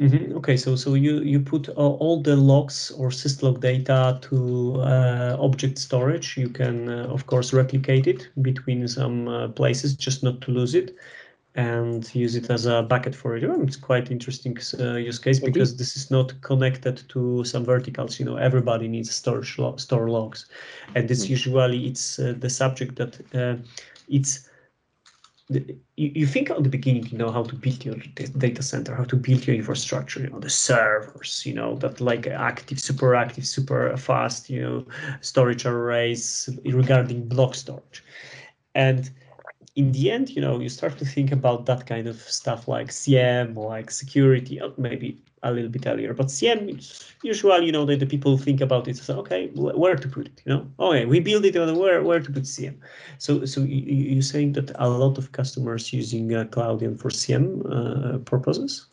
Mm-hmm. Okay, so so you you put uh, all the logs or syslog data to uh, object storage. You can uh, of course replicate it between some uh, places, just not to lose it and use it as a bucket for it. it's quite interesting uh, use case because this is not connected to some verticals. You know, everybody needs storage lo store logs, and it's mm -hmm. usually it's uh, the subject that uh, it's. The, you, you think at the beginning, you know how to build your data center, how to build your infrastructure, you know the servers, you know that like active, super active, super fast, you know storage arrays regarding block storage, and in the end, you know, you start to think about that kind of stuff like SIEM, like security, uh, maybe a little bit earlier. But SIEM, usually, you know, the, the people think about it. So, okay, where to put it? You know, okay, we build it on where where to put SIEM. So, so you, are saying that a lot of customers using uh, Cloudian for SIEM uh, purposes,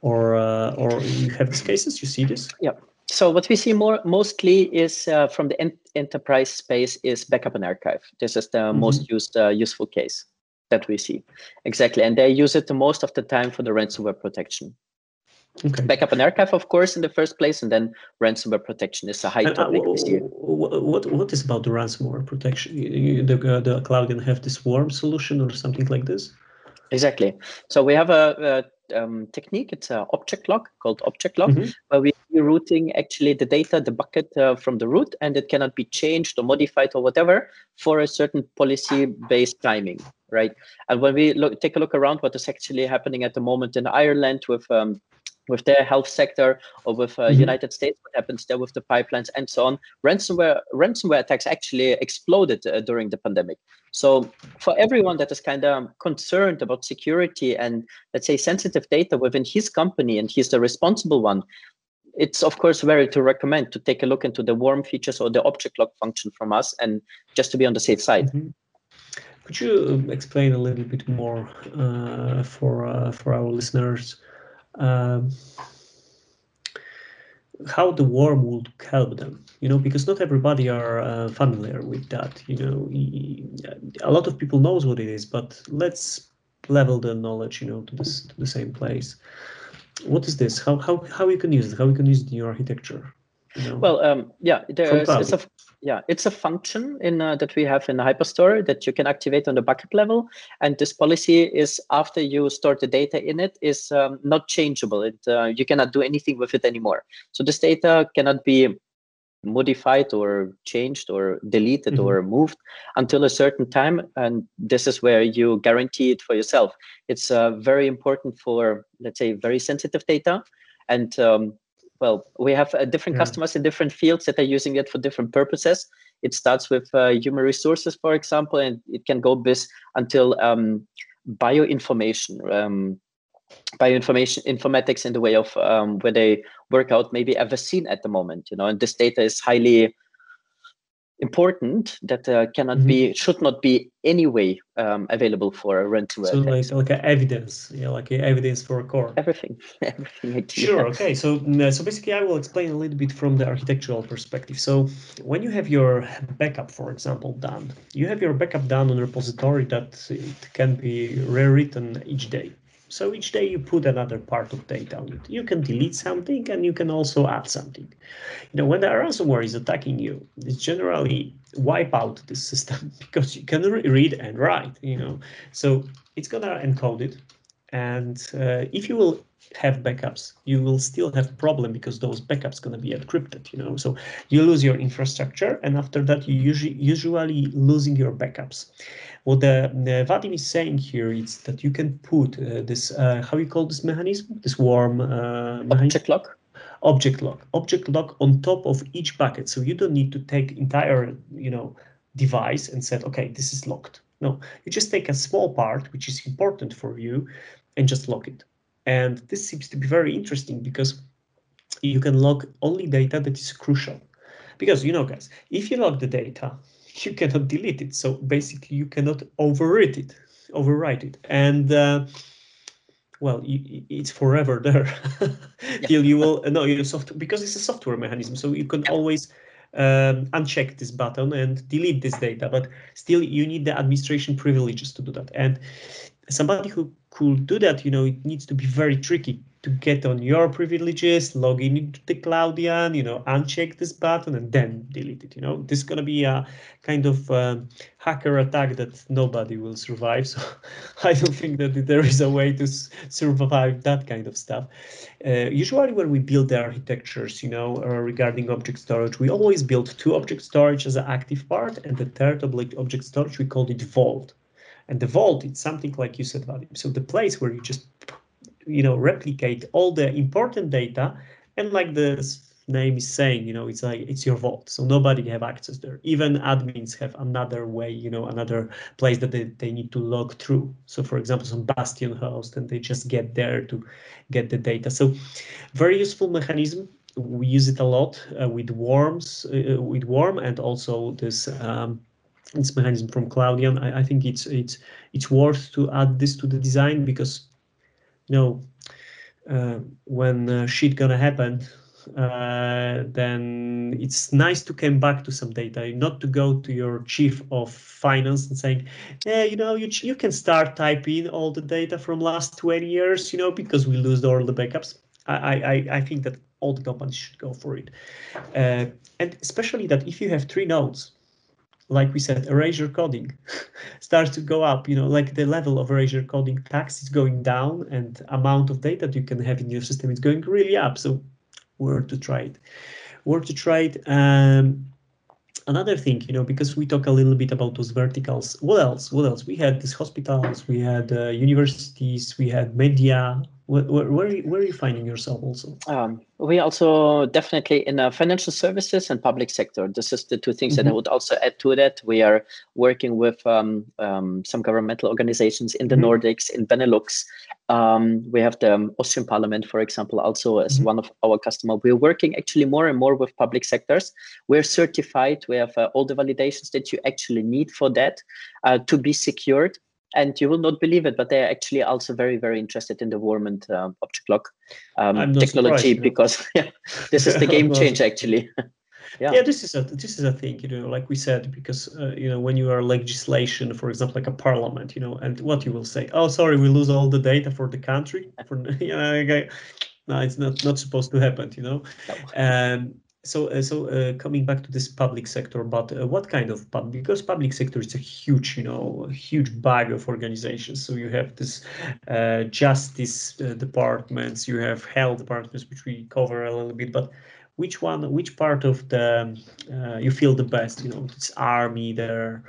or uh, or you have these cases? You see this? Yeah. So what we see more mostly is uh, from the en- enterprise space is backup and archive. This is the mm-hmm. most used uh, useful case that we see. Exactly, and they use it the most of the time for the ransomware protection. Okay. Backup and archive, of course, in the first place, and then ransomware protection is a high uh, topic this year. What what is about the ransomware protection? You, the uh, the Cloudian have this WORM solution or something like this? Exactly. So we have a, a um, technique. It's an object lock called object lock, mm-hmm. where we are routing actually the data, the bucket uh, from the root, and it cannot be changed or modified or whatever for a certain policy-based timing, right? And when we look, take a look around, what is actually happening at the moment in Ireland with um, with their health sector or with uh, mm-hmm. United States, what happens there with the pipelines and so on. Ransomware ransomware attacks actually exploded uh, during the pandemic. So for everyone that is kind of concerned about security and let's say sensitive data within his company, and he's the responsible one, it's of course very to recommend to take a look into the WORM features or the object lock function from us, and just to be on the safe side. Mm-hmm. Could you um, explain a little bit more uh, for uh, for our listeners? Um, how the worm would help them you know because not everybody are uh, familiar with that you know a lot of people knows what it is but let's level the knowledge you know to this to the same place. What is this? How how how you can use it? How you can use it in your architecture well um, yeah there's it's a yeah, it's a function in uh, that we have in Hyperstore that you can activate on the bucket level, and this policy is after you store the data in it is um, not changeable. It uh, you cannot do anything with it anymore. So this data cannot be modified or changed or deleted mm-hmm. or moved until a certain time, and this is where you guarantee it for yourself. It's uh, very important for let's say very sensitive data, and um, well, we have uh, different yeah. customers in different fields that are using it for different purposes. It starts with uh, human resources, for example, and it can go bis until um, bioinformation, um, bioinformation informatics in the way of um, where they work out maybe a vaccine at the moment, you know, and this data is highly important that uh, cannot mm-hmm. be should not be anyway um, available for a ransomware. So like, like evidence, yeah, like evidence for a core. Everything, everything. Sure. Okay. So mm, so basically, I will explain a little bit from the architectural perspective. So when you have your backup, for example, done, you have your backup done on a repository that it can be rewritten each day. So each day you put another part of data on it. You can delete something and you can also add something. You know, when the ransomware is attacking you, it's generally wipe out the system because you can re read and write, you know. So it's gonna encode it. And uh, if you will have backups, you will still have problem because those backups gonna be encrypted, you know. So you lose your infrastructure, and after that, you usually usually losing your backups. What the, the Wadim is saying here is that you can put uh, this uh, how you call this mechanism, this WORM uh, object lock. Object lock, object lock on top of each bucket. So you don't need to take entire, you know, device and said, okay, this is locked. No, you just take a small part which is important for you and just lock it. And this seems to be very interesting because you can log only data that is crucial. Because, you know, guys, if you log the data, you cannot delete it. So basically, you cannot overwrite it, overwrite it. And uh, well, it's forever there till you will no, you soft because it's a software mechanism. So you can always um, uncheck this button and delete this data, but still you need the administration privileges to do that. And somebody who could do that, you know, it needs to be very tricky to get on your privileges, log in into the Cloudian, you know, uncheck this button and then delete it. You know, this is going to be a kind of um, hacker attack that nobody will survive. So I don't think that there is a way to survive that kind of stuff. Uh, usually when we build the architectures, you know, uh, regarding object storage, we always build two object storage as an active part and the third object storage, we call it vault. And the vault, it's something like you said, Wadim. So the place where you just you know replicate all the important data and like the name is saying you know it's like it's your vault. So nobody have access there. Even admins have another way you know another place that they, they need to log through. So for example some bastion host and they just get there to get the data. So very useful mechanism. We use it a lot uh, with worms uh, with worm and also this um, this mechanism from Cloudian. I, I think it's it's it's worth to add this to the design because you know, uh, when uh, shit gonna happen, uh, then it's nice to come back to some data, not to go to your chief of finance and saying, yeah, you know, you, you can start typing all the data from last 20 years, you know, because we lose all the backups. I, I, I think that all the companies should go for it. Uh, and especially that if you have three nodes, like we said, erasure coding starts to go up, you know, like the level of erasure coding tax is going down and amount of data you can have in your system is going really up. So where to try it, where to try it. Um, another thing, you know, because we talk a little bit about those verticals, what else? What else? We had these hospitals, we had uh, universities, we had media, where, where, where, are you finding yourself also? Um, we also definitely in uh, financial services and public sector. This is the two things mm-hmm. that I mm-hmm. would also add to that. We are working with um, um, some governmental organizations in the mm-hmm. Nordics, in Benelux. Um, we have the Austrian Parliament, for example, also as mm-hmm. one of our customers. We're working actually more and more with public sectors. We're certified. We have uh, all the validations that you actually need for that uh, to be secured and you will not believe it, but they're actually also very, very interested in the worm and uh, object lock um, technology because yeah, this is the game change actually. yeah. yeah this is a this is a thing you know like we said because uh, you know when you are legislation for example like a parliament you know and what you will say oh sorry we lose all the data for the country for you know, no it's not not supposed to happen you know no. um so uh, so uh, coming back to this public sector but uh, what kind of pub because public sector is a huge you know huge bag of organizations. So you have this uh, justice uh, departments you have health departments which we cover a little bit but which one which part of the uh, you feel the best? You know it's army there.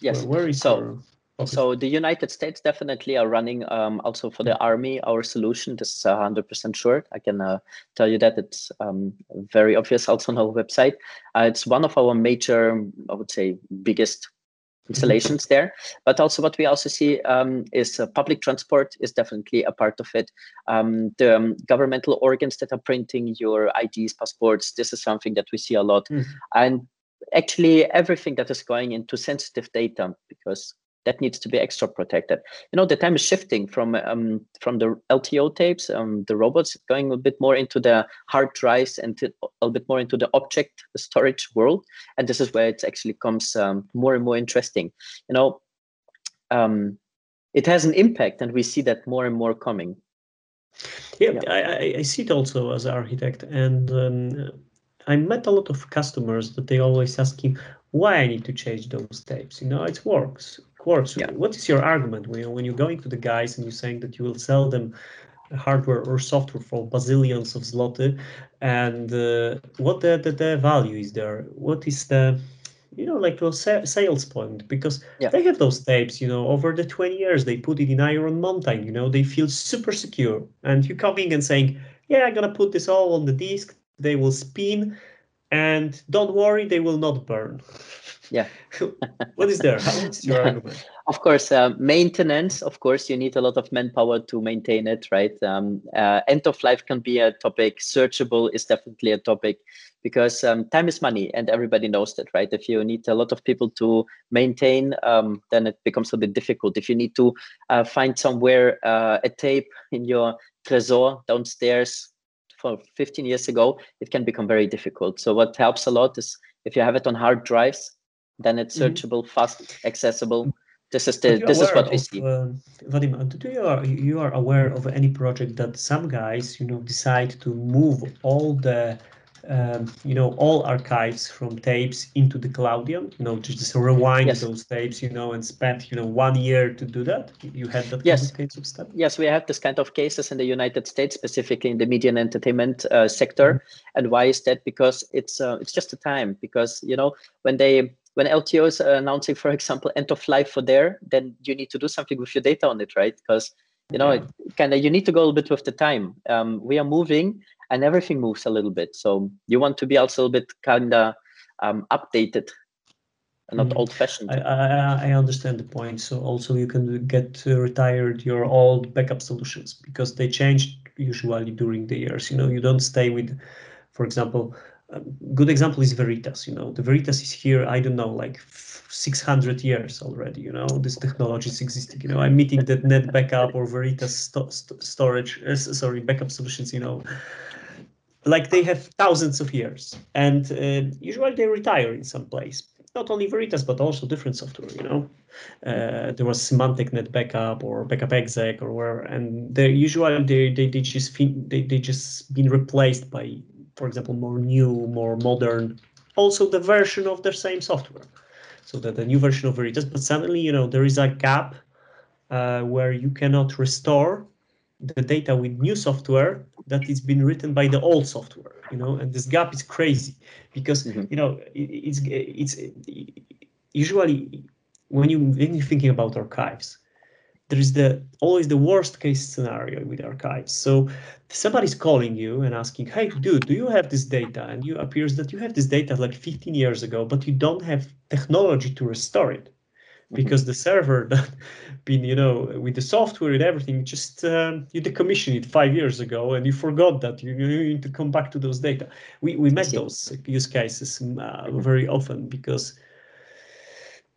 Yes. Where, where is so your... So the United States definitely are running um, also for the army our solution. This is hundred percent sure. I can uh, tell you that it's um, very obvious also on our website. Uh, it's one of our major, I would say, biggest installations there. But also what we also see um, is uh, public transport is definitely a part of it. Um, the um, governmental organs that are printing your IDs, passports, this is something that we see a lot. Mm. And actually everything that is going into sensitive data because that needs to be extra protected. You know, the time is shifting from um, from the LTO tapes, um, the robots going a bit more into the hard drives and to, a bit more into the object storage world. And this is where it actually comes um, more and more interesting. You know, um, it has an impact, and we see that more and more coming. Yeah, yeah. I, I see it also as architect, and um, I met a lot of customers that they always asking why I need to change those tapes. You know, it works works. Yeah. What is your argument when, when you're going to the guys and you're saying that you will sell them hardware or software for bazillions of zloty, and uh, what the, the, the value is there? What is the you know, like a sales point because yeah. they have those tapes, you know, over the 20 years, they put it in Iron Mountain, you know, they feel super secure. And you coming and saying, yeah, I'm to put this all on the disk, they will spin, and don't worry, they will not burn. Yeah. what is there? What's your argument? Of course, uh, maintenance. Of course, you need a lot of manpower to maintain it, right? Um, uh, end of life can be a topic. Searchable is definitely a topic because um, time is money, and everybody knows that, right? If you need a lot of people to maintain, um, then it becomes a bit difficult. If you need to uh, find somewhere uh, a tape in your trésor downstairs for 15 years ago, it can become very difficult. So what helps a lot is if you have it on hard drives, then it's mm-hmm. searchable, mm-hmm. fast, accessible. This is the this is what we see. Uh, Wadim, do you are you are aware of any project that some guys you know decide to move all the um, you know, all archives from tapes into the Cloudian, you know, just rewind yes. those tapes, you know, and spend, you know, one year to do that? You had that yes. kind of case of stuff? Yes, we have this kind of cases in the United States, specifically in the media and entertainment uh, sector. Mm-hmm. And why is that? Because it's uh, it's just a time. Because you know when they when LTO is announcing, for example, end of life for there, then you need to do something with your data on it, right? Because you know, yeah. kind of you need to go a little bit with the time. Um, we are moving, and everything moves a little bit. So you want to be also a little bit kind of um, updated not mm. old-fashioned. I, I, I understand the point. So also you can get uh, retired your old backup solutions because they change usually during the years. You know, you don't stay with, for example, a good example is Veritas. You know, the Veritas is here. I don't know, like 600 years already. You know, this technology is existing. You know, I'm meeting that Net Backup or Veritas st st storage. Uh, sorry, backup solutions. You know, like they have thousands of years, and uh, usually they retire in some place. Not only Veritas, but also different software. You know, uh, there was Symantec Net Backup or Backup Exec or where, and they usually they they, they just they they just been replaced by for example, more new, more modern, also the version of the same software. So that the new version of Veritas, but suddenly, you know, there is a gap uh, where you cannot restore the data with new software that is been written by the old software, you know, and this gap is crazy because, mm -hmm. you know, it, it's, it's usually when you when you're thinking about archives, there is the always the worst case scenario with archives. So somebody's calling you and asking, "Hey, dude, do you have this data?" And you appears that you have this data like 15 years ago, but you don't have technology to restore it mm-hmm. Because the server that been you know with the software and everything just um, you decommissioned it five years ago and you forgot that you, you need to come back to those data we we met those use cases uh, very often because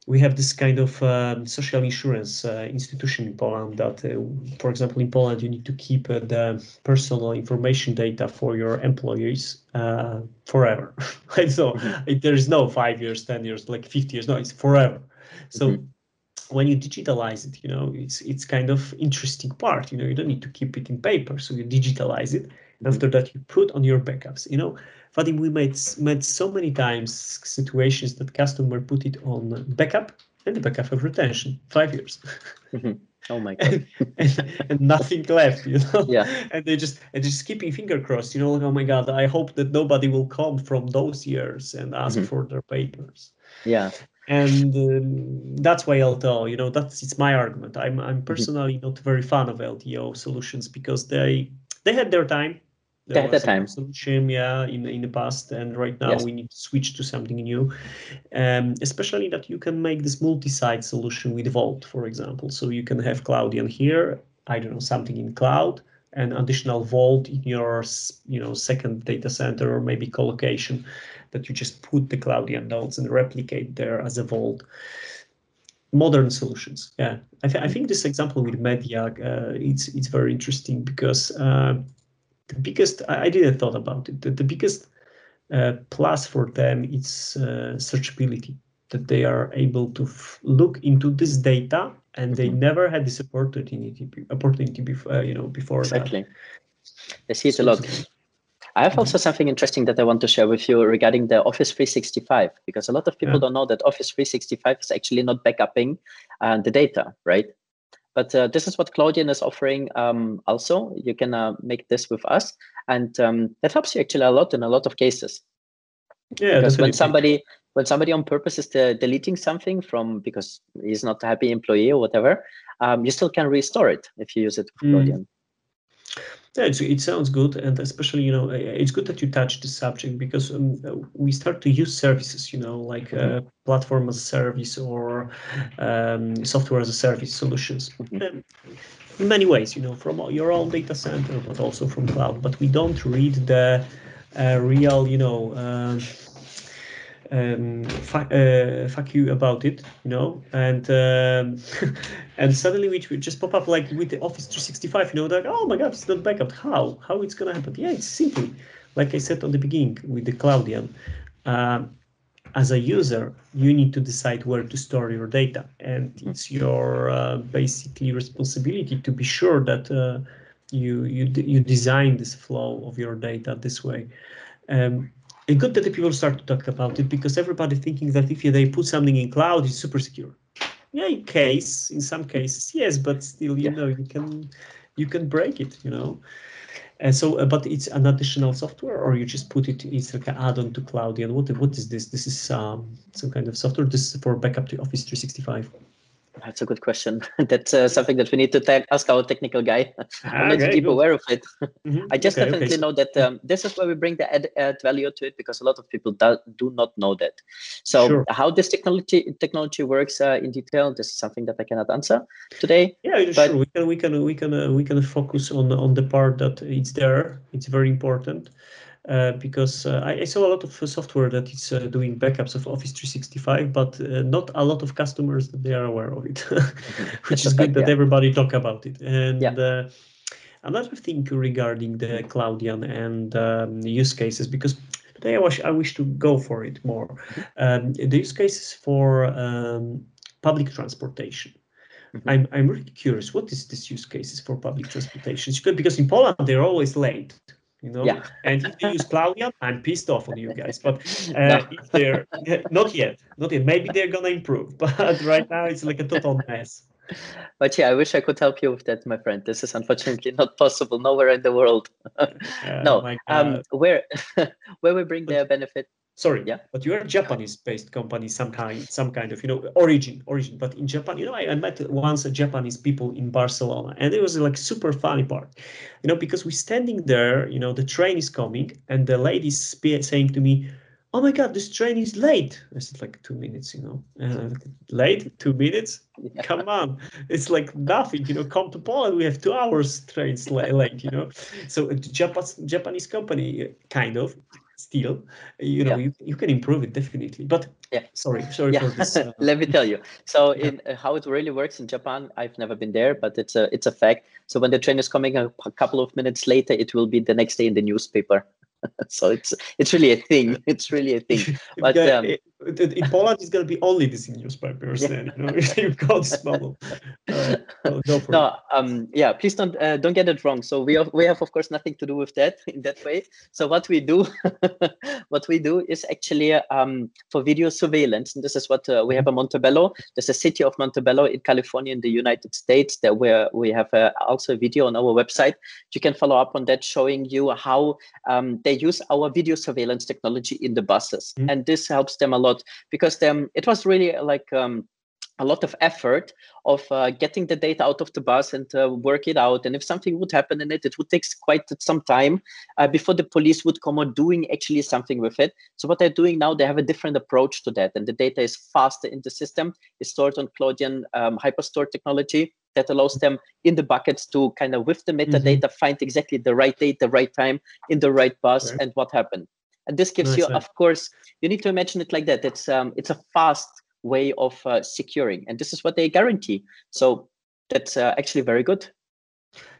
we have this kind of um, social insurance uh, institution in Poland that, uh, for example, in Poland, you need to keep uh, the personal information data for your employees uh, forever. And so mm-hmm. there is no five years, 10 years, like 50 years. No, it's forever. So mm-hmm. when you digitalize it, you know, it's it's kind of interesting part. You know, you don't need to keep it in paper, so you digitalize it. And after that, you put on your backups. You know, Wadim, we made met so many times situations that customer put it on backup and the backup of retention, five years. Mm-hmm. Oh my god! and, and, and, nothing left, you know. Yeah. And they just and just keeping finger crossed, you know. Like, oh my god! I hope that nobody will come from those years and ask mm-hmm. for their papers. Yeah. And um, that's why LTO, you know, that's it's my argument. I'm I'm mm-hmm. personally mm-hmm. not very fan of LTO solutions because they they had their time there at that time solution yeah in, in the past and right now yes. we need to switch to something new um, especially that you can make this multi-site solution with vault for example so you can have cloudian here i don't know something in cloud and additional vault in your you know second data center or maybe colocation that you just put the Cloudian nodes and replicate there as a vault modern solutions. Yeah, I, th I, think this example with media, uh, it's it's very interesting because uh, the biggest I, I, didn't thought about it. The, the biggest uh, plus for them is uh, searchability that they are able to look into this data and they mm -hmm. never had this opportunity opportunity before uh, you know before exactly. That. They see it a lot. I have also something interesting that I want to share with you regarding the Office 365, because a lot of people yeah. don't know that Office 365 is actually not backupping uh, the data, right? But uh, this is what Cloudian is offering um, also. You can uh, make this with us. And um, that helps you actually a lot in a lot of cases. Yeah, because when somebody when somebody on purpose is de deleting something from because he's not a happy employee or whatever, um, you still can restore it if you use it with mm. Cloudian. Yeah, it sounds good, and especially you know it's good that you touch the subject because um, we start to use services, you know, like uh, mm-hmm. platform as a service or um, software as a service solutions. Mm-hmm. In many ways, you know, from your own data center, but also from cloud. But we don't read the uh, real, you know. Uh, um, uh, fuck you about it, you know, and um, and suddenly we just pop up like with the Office 365, you know, like oh my god, it's not backup. How? How it's gonna happen? Yeah, it's simply like I said on the beginning with the Cloudian. Um, as a user, you need to decide where to store your data, and it's your uh, basically responsibility to be sure that uh, you you you design this flow of your data this way. Um, and good that the people start to talk about it because everybody thinking that if they put something in cloud, it's super secure. Yeah, in case, in some cases, yes, but still, you yeah. know, you can you can break it, you know. And so, uh, but it's an additional software, or you just put it, it's like an add-on to Cloudian. What what is this? This is um, some kind of software. This is for backup to Office 365. That's a good question. That's uh, something that we need to ask our technical guy. Not okay, deep good. aware of it. Mm-hmm. I just okay, definitely okay. know that um, this is where we bring the add, add, value to it because a lot of people do, do not know that. So sure. how this technology technology works uh, in detail, this is something that I cannot answer today. Yeah, but, sure. We can we can we can uh, we can focus on on the part that it's there. It's very important. Uh, because uh, I, I, saw a lot of software that is uh, doing backups of Office 365, but uh, not a lot of customers that they are aware of it, which is good that yeah. everybody talk about it. And yeah. Uh, another thing regarding the Cloudian and um, use cases, because today I wish I wish to go for it more. Mm-hmm. Um, the use cases for um, public transportation. Mm-hmm. I'm I'm really curious. What is this use cases for public transportation? Because in Poland they're always late you know. Yeah. and if they use Cloudian, I'm pissed off on you guys. But uh, no. if they're not yet, not yet. Maybe they're gonna improve, but right now it's like a total mess. But yeah, I wish I could help you with that, my friend. This is unfortunately not possible nowhere in the world. no, um, where where we bring their benefit sorry yeah. but you're a japanese based company some kind some kind of you know origin origin. But in japan you know I, I met once a japanese people in barcelona and it was like super funny part. You know because we're standing there you know the train is coming and the lady lady's saying to me oh my god this train is late. I said like two minutes you know. Uh, late? Two minutes? Yeah. come on. It's like nothing you know come to poland we have two hours trains late you know. So uh, japanese japanese company kind of still you know yeah. you, you can improve it definitely but yeah sorry sorry yeah. for this uh, let me tell you so in uh, how it really works in japan i've never been there but it's a it's a fact so when the train is coming a, a couple of minutes later it will be the next day in the newspaper so it's it's really a thing. It's really a thing. But um, in Poland, it's going to be only this in newspapers. Yeah. Then you know, you've got this model. Uh, no, um, yeah. Please don't uh, don't get it wrong. So we have, we have of course nothing to do with that in that way. So what we do, what we do is actually um, for video surveillance, and this is what uh, we have in Montebello. There's a city of Montebello in California in the United States that where we have uh, also a video on our website. You can follow up on that, showing you how um, they use our video surveillance technology in the buses, mm-hmm. and this helps them a lot because them it was really like um, a lot of effort of uh, getting the data out of the bus and uh, work it out. And if something would happen in it, it would take quite some time uh, before the police would come on doing actually something with it. So what they're doing now, they have a different approach to that. And the data is faster in the system. It's stored on Cloudian um, Hyperstore technology that allows them in the buckets to kind of with the metadata mm-hmm. find exactly the right date, the right time in the right bus and what happened. And this gives you of course you need to imagine it like that it's um it's a fast way of uh, securing and this is what they guarantee so that's uh, actually very good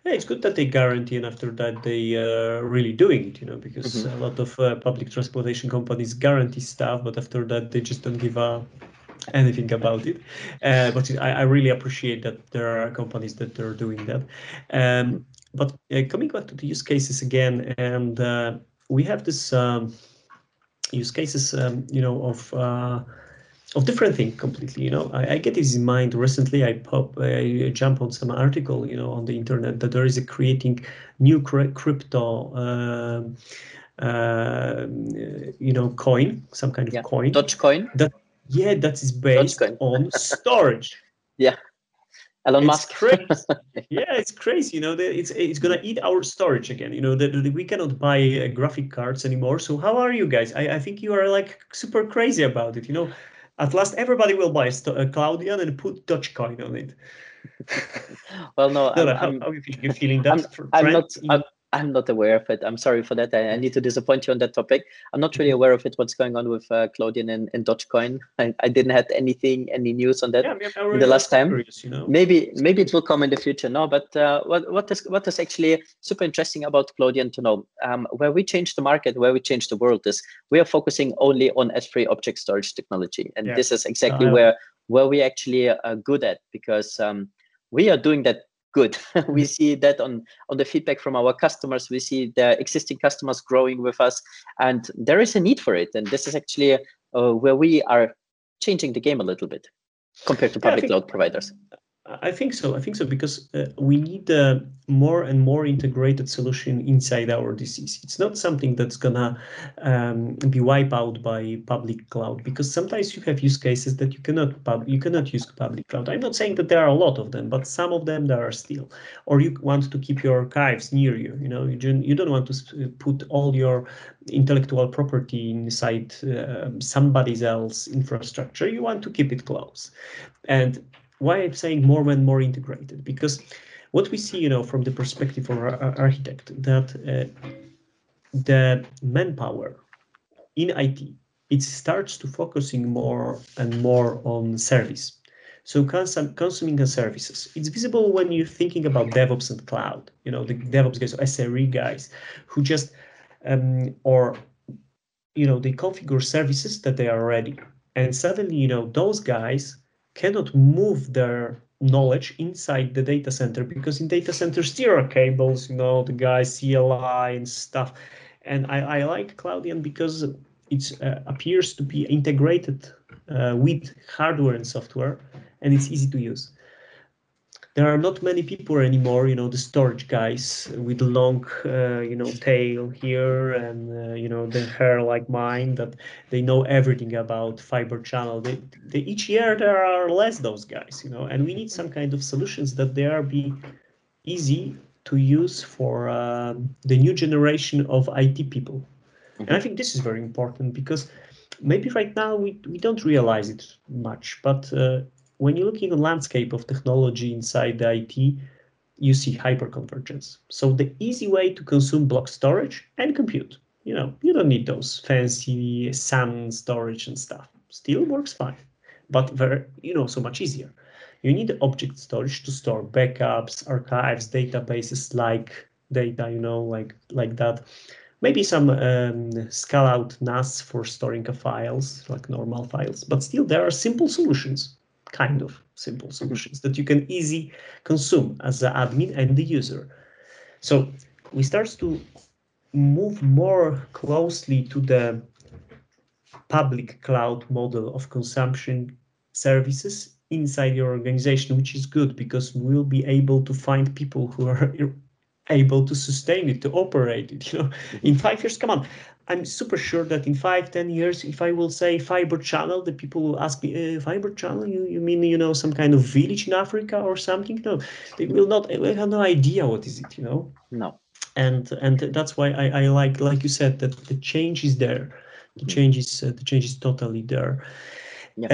yeah, it's good that they guarantee, and after that they are uh, really doing it. You know, because mm-hmm. a lot of uh, public transportation companies guarantee stuff, but after that they just don't give a anything about it. Uh, but I, I, really appreciate that there are companies that are doing that. Um, but uh, coming back to the use cases again, and uh, we have this um, use cases, um, you know, of uh, of different thing completely. You know, I, I, get this in mind. Recently, I pop, I jump on some article, you know, on the internet that there is a creating new crypto. Uh, uh, you know, coin, some kind of yeah. coin. Dogecoin. That yeah, that is based on storage. Yeah. Elon it's Musk. crazy. yeah, it's crazy. You know, it's it's gonna eat our storage again. You know, that we cannot buy uh, graphic cards anymore. So how are you guys? I, I think you are like super crazy about it. You know, at last everybody will buy a, a Cloudian and put Dogecoin on it. well, no, no, I'm, how, how, are you feeling? You feeling that? I'm, I'm not. I'm, I'm not aware of it. I'm sorry for that. I, I, need to disappoint you on that topic. I'm not really mm-hmm. aware of it. What's going on with uh, Cloudian and, and Dogecoin? I, I didn't have anything, any news on that yeah, I mean, the last time. Curious, you know? Maybe maybe it will come in the future. No, but uh, what what is what is actually super interesting about Cloudian to know? Um, where we change the market, where we change the world is we are focusing only on S3 object storage technology, and yeah. this is exactly uh, where where we actually are good at because um, we are doing that good. we see that on on the feedback from our customers. We see the existing customers growing with us, and there is a need for it. And this is actually uh, where we are changing the game a little bit compared to public yeah, cloud providers. I think so. I think so because uh, we need a more and more integrated solution inside our DCs. It's not something that's gonna um, be wiped out by public cloud because sometimes you have use cases that you cannot pub- you cannot use public cloud. I'm not saying that there are a lot of them, but some of them there are still. Or you want to keep your archives near you. You know, you don't you don't want to put all your intellectual property inside uh, somebody else infrastructure. You want to keep it close, and why I'm saying more and more integrated because what we see, you know, from the perspective of our architect, that uh, the manpower in IT it starts to focusing more and more on service. So consum consuming the services. It's visible when you're thinking about DevOps and cloud. You know, the DevOps guys, SRE guys, who just um, or you know they configure services that they are ready, and suddenly you know those guys cannot move their knowledge inside the data center because in data centers there are cables, you know, the guys CLI and stuff. And I, I like Cloudian because it uh, appears to be integrated uh, with hardware and software, and it's easy to use there are not many people anymore, you know, the storage guys with long, uh, you know, tail here and, uh, you know, the hair like mine that they know everything about fiber channel. They, they, each year there are less those guys, you know, and we need some kind of solutions that they are be easy to use for uh, the new generation of IT people. Mm-hmm. And I think this is very important because maybe right now we, we don't realize it much, but uh, when you're looking at the landscape of technology inside the IT, you see hyperconvergence. So the easy way to consume block storage and compute, you know, you don't need those fancy SAN storage and stuff. Still works fine, but very, you know, so much easier. You need object storage to store backups, archives, databases like data, you know, like like that. Maybe some um, scale out NAS for storing files, like normal files, but still there are simple solutions kind of simple mm-hmm. solutions that you can easy consume as the admin and the user. So we start to move more closely to the public cloud model of consumption services inside your organization, which is good because we'll be able to find people who are able to sustain it, to operate it. You know, in five years, come on, I'm super sure that in five, ten years, if I will say fiber channel, the people will ask me, eh, fiber channel, you, you mean, you know, some kind of village in Africa or something? No, they will not, they have no idea what is it, you know? No. And and that's why I, I like, like you said, that the change is there. The mm-hmm. change is, uh, the change is totally there. Yeah.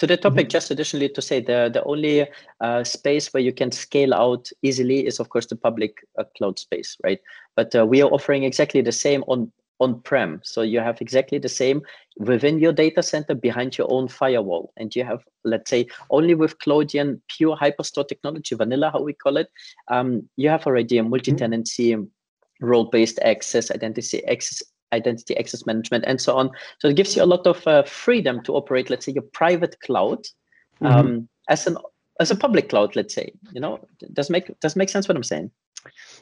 To the topic, mm-hmm. just additionally to say the the only uh, space where you can scale out easily is of course the public uh, cloud space, right? But uh, we are offering exactly the same on on-prem. So you have exactly the same within your data center behind your own firewall. And you have, let's say, only with Cloudian pure hyperstore technology, vanilla, how we call it, um, you have already a multi-tenancy role-based access, identity access, identity access management, and so on. So it gives you a lot of uh, freedom to operate, let's say, your private cloud mm-hmm. um, as an as a public cloud. Let's say, you know, does make does make sense what I'm saying?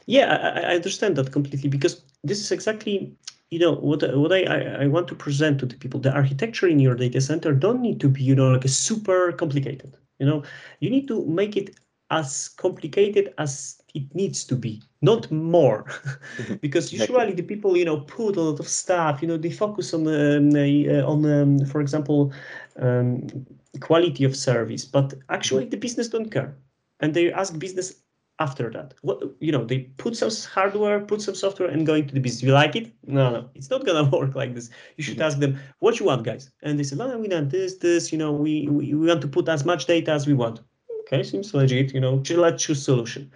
Yeah, I, I understand that completely because this is exactly you know what what I, I want to present to the people the architecture in your data center don't need to be you know like a super complicated you know you need to make it as complicated as it needs to be not more. Mm-hmm. because usually the people you know put a lot of stuff you know they focus on um, uh, on um, for example um, quality of service but actually the business don't care. And they ask business after that. What you know they put some hardware put some software and go into the business. You like it? No no it's not gonna work like this. You should mm-hmm. ask them what you want guys? And they say no, no we want this this you know we, we we want to put as much data as we want. Okay seems legit you know let's choose solution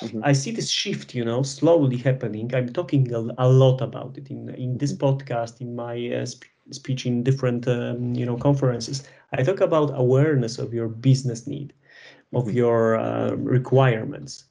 mm-hmm. i see this shift you know slowly happening i'm talking a, a lot about it in in this mm-hmm. podcast in my uh, sp- speech in different um, you know conferences i talk about awareness of your business need of mm-hmm. your uh, requirements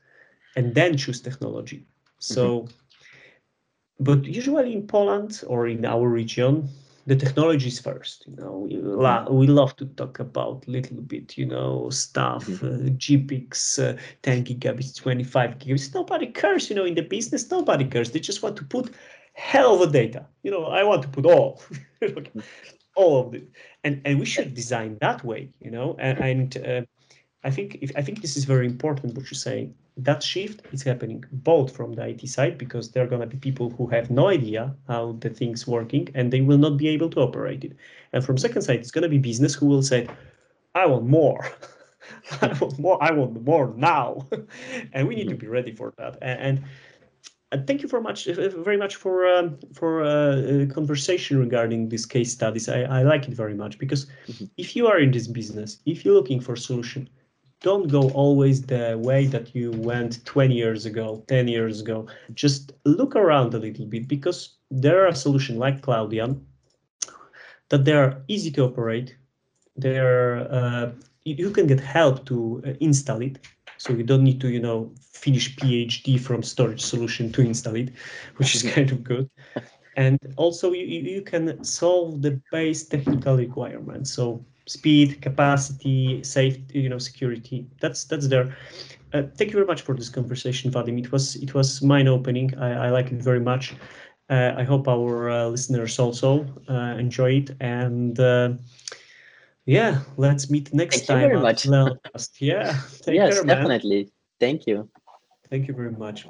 and then choose technology. So, mm-hmm. but usually in Poland or in our region, the technologies first. You know, we, lo- we love to talk about little bit, you know, stuff, mm-hmm. uh, GPX, uh, 10 gigabits, 25 gigabits. Nobody cares, you know, in the business, nobody cares. They just want to put hell of a data. You know, I want to put all, mm-hmm. all of it, and and we should design that way. You know, and, and uh, I think if, I think this is very important what you're saying. That shift is happening both from the IT side because there are going to be people who have no idea how the thing's working and they will not be able to operate it. And from second side, it's going to be business who will say, "I want more." I want more. I want more now, and we need to be ready for that. And, and thank you very much, very much for um, for uh, conversation regarding these case studies. I, I like it very much because mm-hmm. if you are in this business, if you're looking for a solution, don't go always the way that you went 20 years ago 10 years ago. Just look around a little bit because there are solutions like cloudian that they are easy to operate. They're uh, you can get help to uh, install it. So you don't need to you know finish phd from storage solution to install it which is kind of good. And also you, you can solve the base technical requirements. So speed, capacity, safety, you know, security. That's that's there. Uh, thank you very much for this conversation, Wadim. It was it was mind opening. I, I like it very much. Uh, I hope our uh, listeners also uh, enjoy it. And uh, yeah, let's meet next thank time. Thank you very much. Yeah. yes, care, definitely. Thank you. Thank you very much.